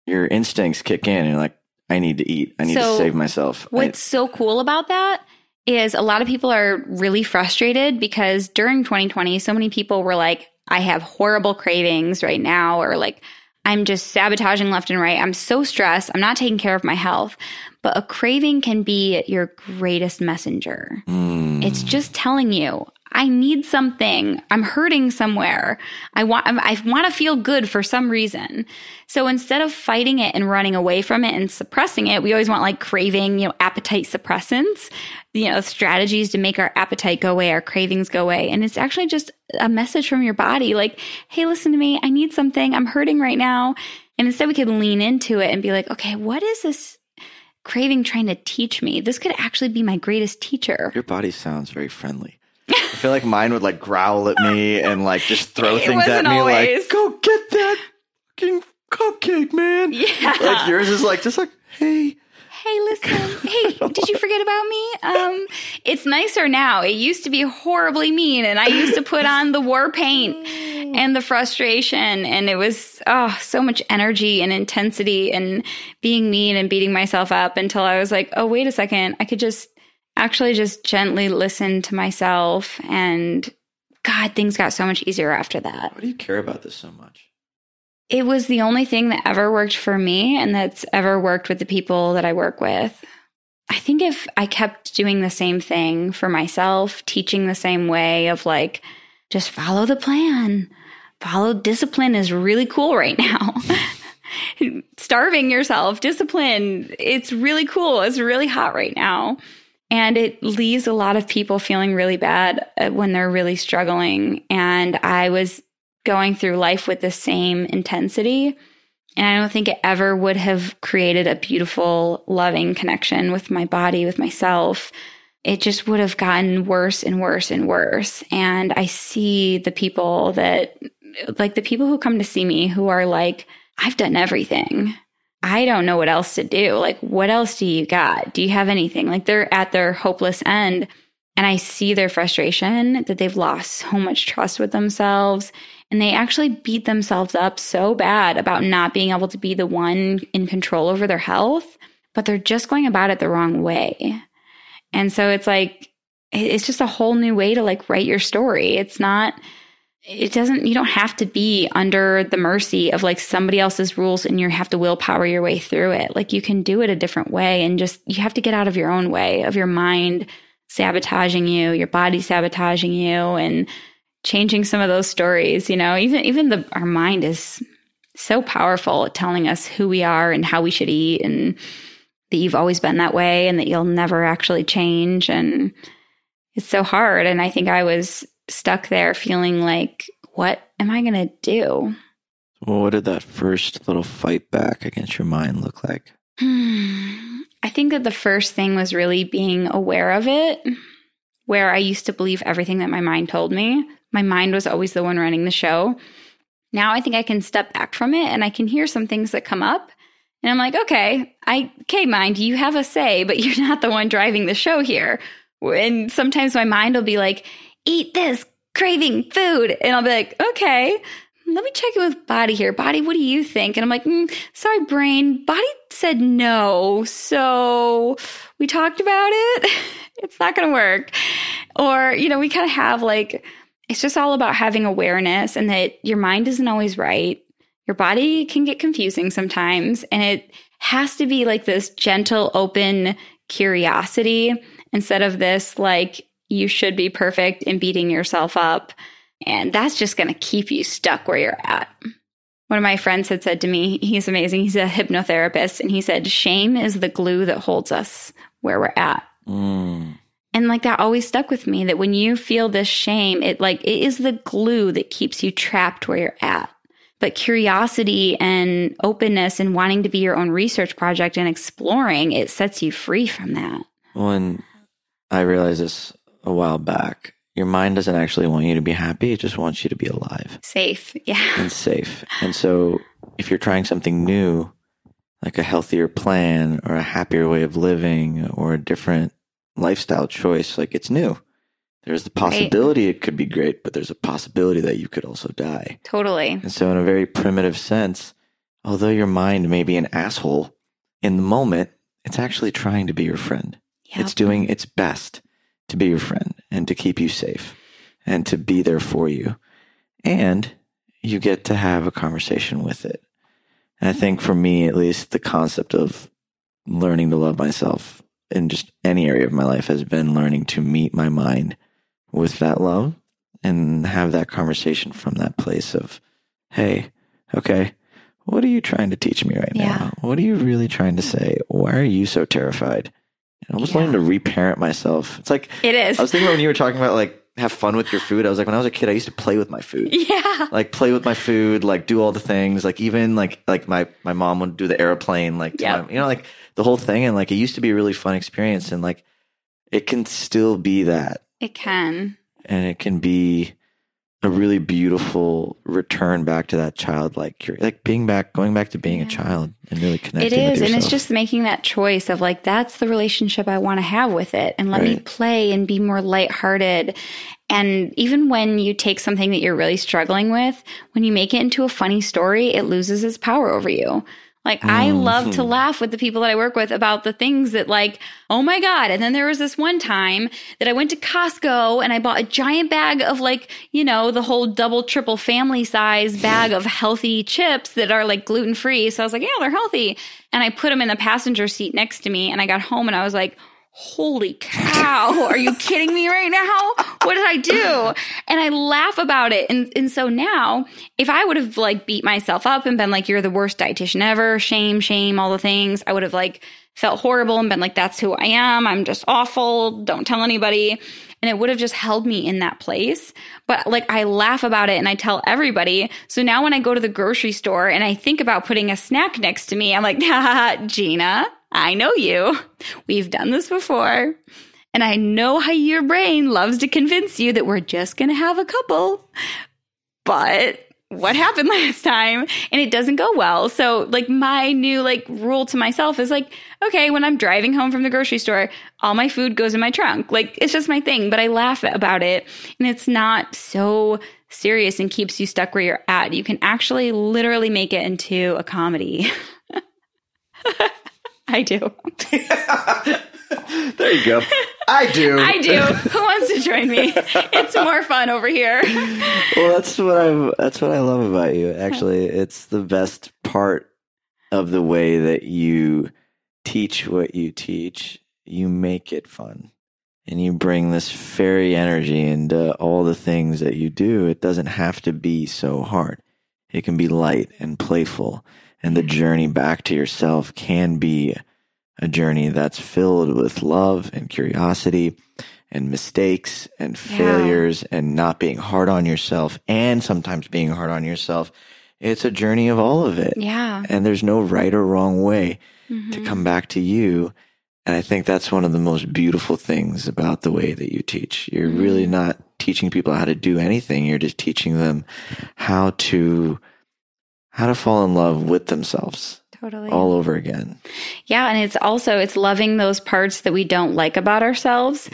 Speaker 1: your instincts kick in and you're like i need to eat. I need so to save myself.
Speaker 2: What's
Speaker 1: I,
Speaker 2: so cool about that is a lot of people are really frustrated because during 2020, so many people were like, I have horrible cravings right now, or like, I'm just sabotaging left and right. I'm so stressed. I'm not taking care of my health. But a craving can be your greatest messenger. Mm. It's just telling you, I need something. I'm hurting somewhere. I want, I want to feel good for some reason. So instead of fighting it and running away from it and suppressing it, we always want like craving, you know, appetite suppressants, you know, strategies to make our appetite go away, our cravings go away. And it's actually just a message from your body like, Hey, listen to me. I need something. I'm hurting right now. And instead we could lean into it and be like, okay, what is this craving trying to teach me? This could actually be my greatest teacher.
Speaker 1: Your body sounds very friendly. I feel like mine would like growl at me and like just throw things at me
Speaker 2: always.
Speaker 1: like, go get that fucking cupcake, man.
Speaker 2: Yeah.
Speaker 1: Like yours is like just like, hey.
Speaker 2: Hey, listen. Hey, did you forget about me? Um, it's nicer now. It used to be horribly mean, and I used to put on the war paint and the frustration, and it was oh so much energy and intensity and being mean and beating myself up until I was like, oh wait a second, I could just actually just gently listen to myself and God, things got so much easier after that.
Speaker 1: Why do you care about this so much?
Speaker 2: It was the only thing that ever worked for me and that's ever worked with the people that I work with. I think if I kept doing the same thing for myself, teaching the same way of like, just follow the plan, follow discipline is really cool right now. Starving yourself, discipline, it's really cool. It's really hot right now. And it leaves a lot of people feeling really bad uh, when they're really struggling. And I was going through life with the same intensity. And I don't think it ever would have created a beautiful, loving connection with my body, with myself. It just would have gotten worse and worse and worse. And I see the people that, like the people who come to see me who are like, I've done everything. I don't know what else to do. Like, what else do you got? Do you have anything? Like, they're at their hopeless end. And I see their frustration that they've lost so much trust with themselves. And they actually beat themselves up so bad about not being able to be the one in control over their health, but they're just going about it the wrong way. And so it's like, it's just a whole new way to like write your story. It's not, it doesn't you don't have to be under the mercy of like somebody else's rules and you have to willpower your way through it. Like you can do it a different way and just you have to get out of your own way of your mind sabotaging you your body sabotaging you and changing some of those stories you know? Even even the our mind is so powerful at telling us who we are and how we should eat and that you've always been that way and that you'll never actually change and it's so hard. And i think i was stuck there feeling like, what am I going to do?
Speaker 1: Well, what did that first little fight back against your mind look like?
Speaker 2: I think that the first thing was really being aware of it, where I used to believe everything that my mind told me. My mind was always the one running the show. Now I think I can step back from it and I can hear some things that come up. And I'm like, okay, I, okay, mind, you have a say, but you're not the one driving the show here. And sometimes my mind will be like, eat this, craving food. And I'll be like, okay, let me check in with body here. Body, what do you think? And I'm like, mm, sorry, brain. Body said no. So we talked about it. it's not going to work. Or, you know, we kind of have like, it's just all about having awareness and that your mind isn't always right. Your body can get confusing sometimes. And it has to be like this gentle, open curiosity instead of this like you should be perfect and beating yourself up. And that's just going to keep you stuck where you're at. One of my friends had said to me, he's amazing. He's a hypnotherapist. And he said, shame is the glue that holds us where we're at. Mm. And like that always stuck with me that when you feel this shame, it like it is the glue that keeps you trapped where you're at. But curiosity and openness and wanting to be your own research project and exploring, it sets you free from that.
Speaker 1: When I realized this a while back. Your mind doesn't actually want you to be happy. It just wants you to be alive.
Speaker 2: Safe. Yeah.
Speaker 1: And safe. And so if you're trying something new, like a healthier plan or a happier way of living or a different lifestyle choice, like it's new. There's the possibility right. it could be great, but there's a possibility that you could also die.
Speaker 2: Totally.
Speaker 1: And so, in a very primitive sense, although your mind may be an asshole in the moment, it's actually trying to be your friend. Yep. It's doing its best to be your friend and to keep you safe and to be there for you. And you get to have a conversation with it. And I think for me, at least, the concept of learning to love myself in just any area of my life has been learning to meet my mind with that love and have that conversation from that place of, hey, okay, what are you trying to teach me right yeah. now? What are you really trying to say? Why are you so terrified? I was yeah. learning to reparent myself. It's like
Speaker 2: it is.
Speaker 1: I was thinking when you were talking about like have fun with your food. I was like, when I was a kid, I used to play with my food.
Speaker 2: Yeah.
Speaker 1: Like play with my food, like do all the things. Like even like like my my mom would do the airplane, like yeah. you know, like the whole thing. And like it used to be a really fun experience. And like it can still be that.
Speaker 2: It can.
Speaker 1: And it can be a really beautiful return back to that childlike like being back going back to being yeah. a child and really connecting
Speaker 2: it is and it's just making that choice of like that's the relationship i want to have with it and let right. me play and be more lighthearted and even when you take something that you're really struggling with when you make it into a funny story it loses its power over you like mm-hmm. I love to laugh with the people that I work with about the things that like, oh my God. And then there was this one time that I went to Costco and I bought a giant bag of like, you know, the whole double, triple family size bag of healthy chips that are like gluten free. So I was like, yeah, they're healthy. And I put them in the passenger seat next to me and I got home and I was like, holy cow, are you kidding me right now? What did I do? And I laugh about it. And, and so now, if I would have like beat myself up and been like, you're the worst dietitian ever, shame, shame, all the things, I would have like felt horrible and been like, that's who I am. I'm just awful. Don't tell anybody. and it would have just held me in that place. But like I laugh about it and I tell everybody. So now when I go to the grocery store and I think about putting a snack next to me, I'm like, Gina, I know you. We've done this before. And I know how your brain loves to convince you that we're just going to have a couple. But what happened last time and it doesn't go well. So like my new like rule to myself is like, okay, when I'm driving home from the grocery store, all my food goes in my trunk. Like it's just my thing, but I laugh about it and it's not so serious and keeps you stuck where you're at. You can actually literally make it into a comedy. I do.
Speaker 3: there you go. I do.
Speaker 2: I do. Who wants to join me? It's more fun over here.
Speaker 1: well, that's what I that's what I love about you. Actually, it's the best part of the way that you teach what you teach. You make it fun. And you bring this fairy energy into all the things that you do. It doesn't have to be so hard. It can be light and playful. And the journey back to yourself can be a journey that's filled with love and curiosity and mistakes and failures yeah. and not being hard on yourself and sometimes being hard on yourself. It's a journey of all of it.
Speaker 2: Yeah.
Speaker 1: And there's no right or wrong way mm-hmm. to come back to you. And I think that's one of the most beautiful things about the way that you teach. You're mm-hmm. really not teaching people how to do anything. You're just teaching them how to, how to fall in love with themselves
Speaker 2: Totally.
Speaker 1: All over again.
Speaker 2: Yeah. And it's also, it's loving those parts that we don't like about ourselves.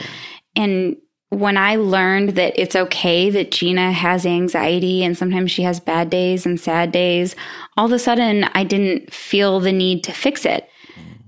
Speaker 2: And when I learned that it's okay that Gina has anxiety and sometimes she has bad days and sad days, all of a sudden I didn't feel the need to fix it.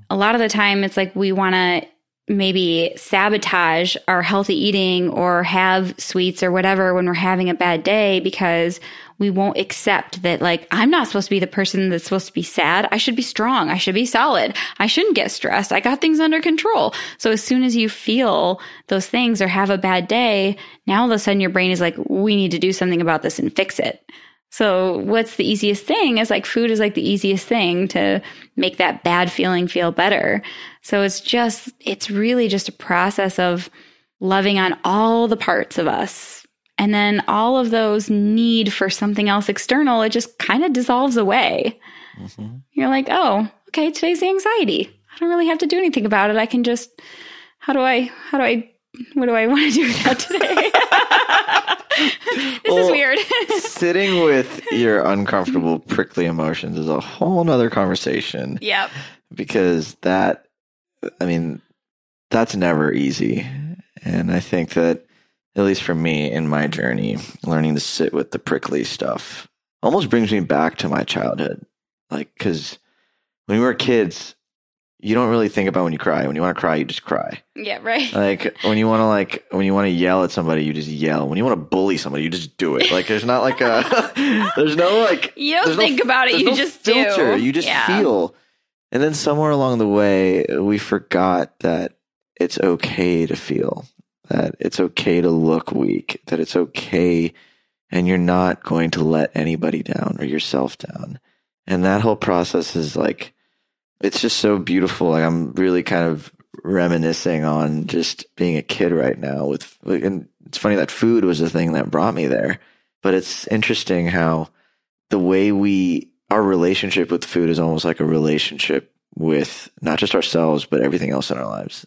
Speaker 2: A lot of the time it's like we want to maybe sabotage our healthy eating or have sweets or whatever when we're having a bad day because we won't accept that like I'm not supposed to be the person that's supposed to be sad. I should be strong. I should be solid. I shouldn't get stressed. I got things under control. So as soon as you feel those things or have a bad day, now all of a sudden your brain is like, we need to do something about this and fix it. So what's the easiest thing is like food is like the easiest thing to make that bad feeling feel better. So it's just, it's really just a process of loving on all the parts of us. And then all of those need for something else external, it just kind of dissolves away. Mm-hmm. You're like, oh, okay, today's anxiety. I don't really have to do anything about it. I can just, how do I, how do I, what do I want to do with that today? this well, is weird.
Speaker 1: sitting with your uncomfortable, prickly emotions is a whole nother conversation.
Speaker 2: Yep.
Speaker 1: Because that, I mean, that's never easy. And I think that, at least for me in my journey, learning to sit with the prickly stuff almost brings me back to my childhood. Like, because when we were kids, you don't really think about when you cry. When you want to cry, you just cry.
Speaker 2: Yeah, right.
Speaker 1: Like when you want to like when you want to yell at somebody, you just yell. When you want to bully somebody, you just do it. Like there's not like a there's no like
Speaker 2: you don't think
Speaker 1: no,
Speaker 2: about it. You
Speaker 1: no
Speaker 2: just
Speaker 1: filter.
Speaker 2: Do.
Speaker 1: You just yeah. feel. And then somewhere along the way, we forgot that it's okay to feel. That it's okay to look weak. That it's okay, and you're not going to let anybody down or yourself down. And that whole process is like it's just so beautiful. Like I'm really kind of reminiscing on just being a kid right now with, and it's funny that food was the thing that brought me there. But it's interesting how the way we, our relationship with food is almost like a relationship with not just ourselves, but everything else in our lives.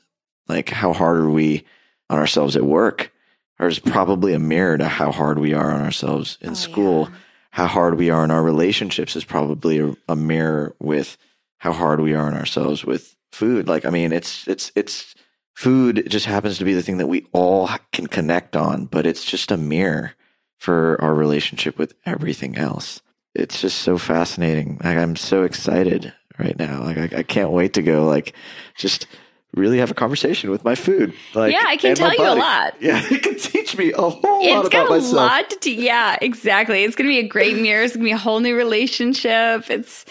Speaker 1: Like how hard are we on ourselves at work? Or is hmm. probably a mirror to how hard we are on ourselves in oh, school. Yeah. How hard we are in our relationships is probably a, a mirror with how hard we are on ourselves with food. Like, I mean, it's, it's, it's, food just happens to be the thing that we all can connect on, but it's just a mirror for our relationship with everything else. It's just so fascinating. Like, I'm so excited right now. Like, I, I can't wait to go, like, just, really have a conversation with my food. Like,
Speaker 2: yeah, I can tell you a lot.
Speaker 1: Yeah, it can teach me a whole
Speaker 2: it's
Speaker 1: lot about
Speaker 2: myself.
Speaker 1: It's got a lot to
Speaker 2: te- Yeah, exactly. It's going to be a great mirror. It's going to be a whole new relationship. It's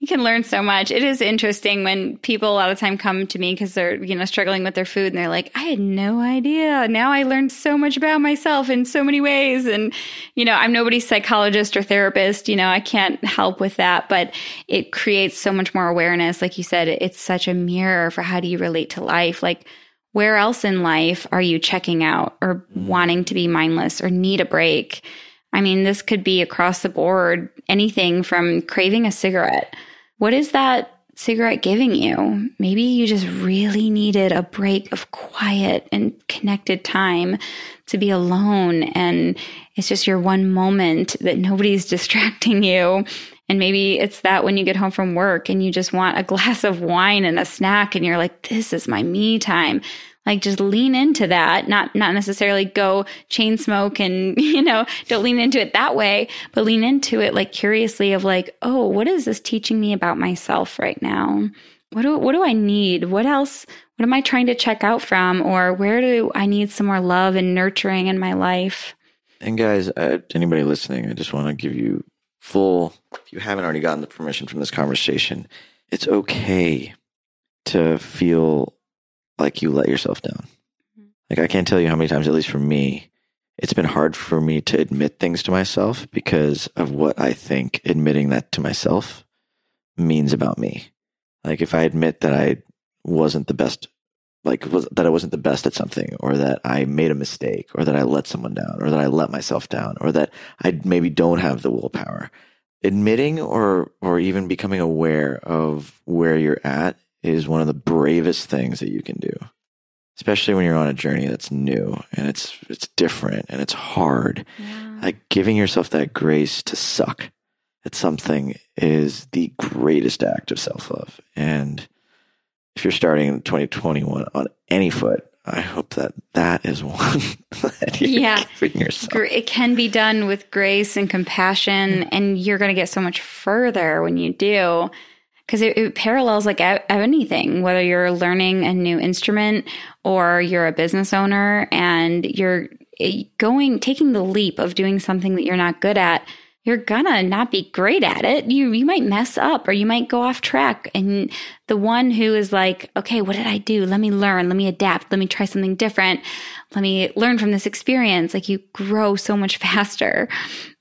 Speaker 2: you can learn so much. It is interesting when people a lot of time come to me because they're, you know, struggling with their food and they're like, I had no idea. Now I learned so much about myself in so many ways. And, you know, I'm nobody's psychologist or therapist. You know, I can't help with that, but it creates so much more awareness. Like you said, it's such a mirror for how do you relate to life? Like, where else in life are you checking out or wanting to be mindless or need a break? I mean, this could be across the board, anything from craving a cigarette. What is that cigarette giving you? Maybe you just really needed a break of quiet and connected time to be alone. And it's just your one moment that nobody's distracting you. And maybe it's that when you get home from work and you just want a glass of wine and a snack and you're like, this is my me time like just lean into that not not necessarily go chain smoke and you know don't lean into it that way but lean into it like curiously of like oh what is this teaching me about myself right now? What do what do i need? What else what am i trying to check out from? Or where do i need some more love and nurturing in my life?
Speaker 1: And guys uh, anybody listening i just want to give you full if you haven't already gotten the permission from this conversation it's okay to feel like you let yourself down. Mm-hmm. Like I can't tell you how many times, at least for me, it's been hard for me to admit things to myself because of what I think admitting that to myself means about me. Like if I admit that I wasn't the best, like was, that I wasn't the best at something, or that I made a mistake, or that I let someone down, or that I let myself down, or that I maybe don't have the willpower. Admitting or or even becoming aware of where you're at is one of the bravest things that you can do. Especially when you're on a journey that's new and it's it's different and it's hard. Yeah. Like giving yourself that grace to suck at something is the greatest act of self-love. And if you're starting in 2021 on any foot, I hope that that is one that you're yeah. giving yourself.
Speaker 2: It can be done with grace and compassion, and you're going to get so much further when you do because it, it, parallels like anything, whether you're learning a new instrument or you're a business owner and you're eh, going, taking the leap of doing something that you're not good at. You're gonna not be great at it. You you might mess up or you might go off track. And the one who is like, okay, what did I do? Let me learn. Let me adapt. Let me try something different. Let me learn from this experience. Like you grow so much faster.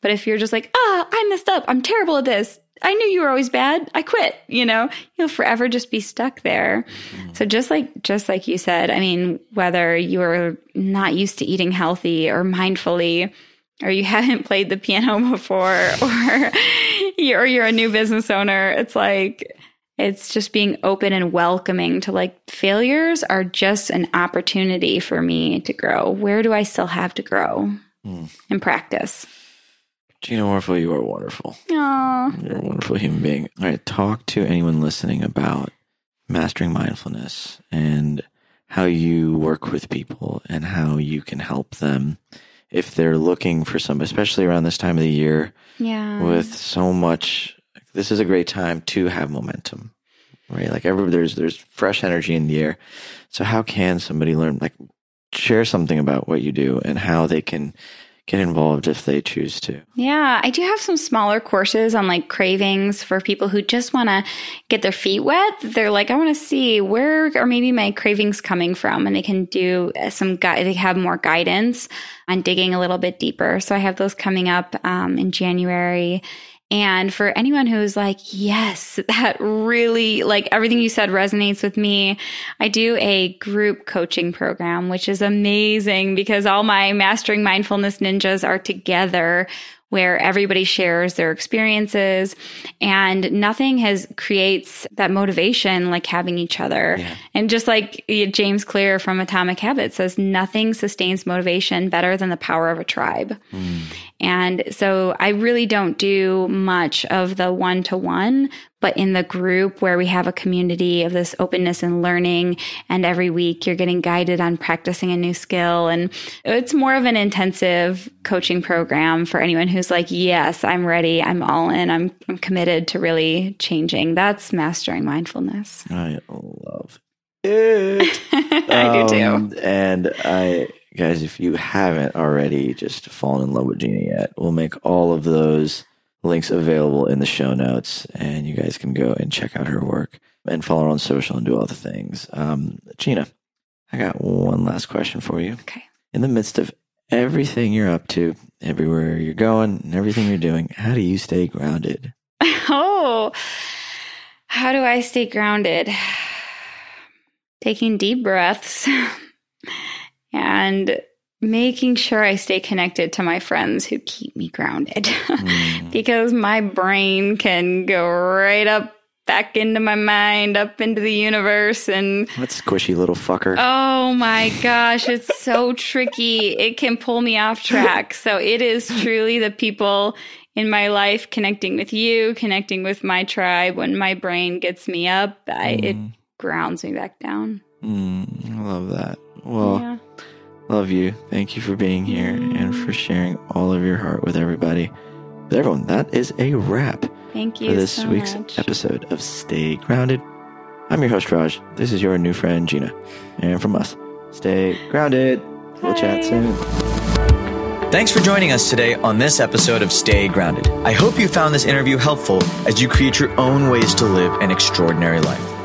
Speaker 2: But if you're just like, ah, oh, I messed up. I'm terrible at this I knew you were always bad. I quit, you know, you'll forever just be stuck there. Mm. So just like, just like you said, I mean, whether you are not used to eating healthy or mindfully, or you haven't played the piano before, or you're, you're a new business owner, it's like, it's just being open and welcoming to like failures are just an opportunity for me to grow. Where do I still have to grow mm. and practice?
Speaker 1: Gina Warfel, you are wonderful.
Speaker 2: Aww.
Speaker 1: You're a wonderful human being. All right, talk to anyone listening about mastering mindfulness and how you work with people and how you can help them if they're looking for some, especially around this time of the year.
Speaker 2: Yeah.
Speaker 1: With so much, this is a great time to have momentum, right? Like every, there's, there's fresh energy in the air. So how can somebody learn, like share something about what you do and how they can get involved if they choose to.
Speaker 2: Yeah, I do have some smaller courses on like cravings for people who just want to get their feet wet. They're like, I want to see where are maybe my cravings coming from, and they can do some guide. They have more guidance on digging a little bit deeper. So I have those coming up um, in January. And for anyone who's like, yes, that really, like everything you said resonates with me, I do a group coaching program, which is amazing because all my mastering mindfulness ninjas are together where everybody shares their experiences and nothing has creates that motivation like having each other. Yeah. And just like James Clear from Atomic Habits says, nothing sustains motivation better than the power of a tribe. Mm. And so I really don't do much of the one to one, but in the group where we have a community of this openness and learning and every week you're getting guided on practicing a new skill. And it's more of an intensive coaching program for anyone who's like yes i'm ready. I'm all in. I'm, I'm committed to really changing. That's mastering mindfulness.
Speaker 1: I love it.
Speaker 2: I um, do too. Um,
Speaker 1: and i guys if you haven't already just fallen in love with gina yet we'll make all of those links available in the show notes, and you guys can go and check out her work and follow her on social and do all the things. Um, Gina, I got one last question for you.
Speaker 2: Okay.
Speaker 1: In the midst of everything you're up to, everywhere you're going, and everything you're doing, how do you stay grounded?
Speaker 2: Oh, how do I stay grounded? taking deep breaths and making sure I stay connected to my friends who keep me grounded mm. because my brain can go right up back into my mind, up into the universe and
Speaker 1: that squishy little fucker.
Speaker 2: Oh my gosh, it's so tricky. It can pull me off track. So it is truly the people in my life connecting with you, connecting with my tribe when my brain gets me up, I, mm. it grounds me back down.
Speaker 1: Mm, I love that. Well, yeah. Love you. Thank you for being here and for sharing all of your heart with everybody. But everyone, that is a wrap.
Speaker 2: Thank you
Speaker 1: for this
Speaker 2: so
Speaker 1: week's
Speaker 2: much.
Speaker 1: episode of Stay Grounded. I'm your host, Raj. This is your new friend, Gina. And from us, stay grounded. We'll chat soon. Thanks for joining us today on this episode of Stay Grounded. I hope you found this interview helpful as you create your own ways to live an extraordinary life.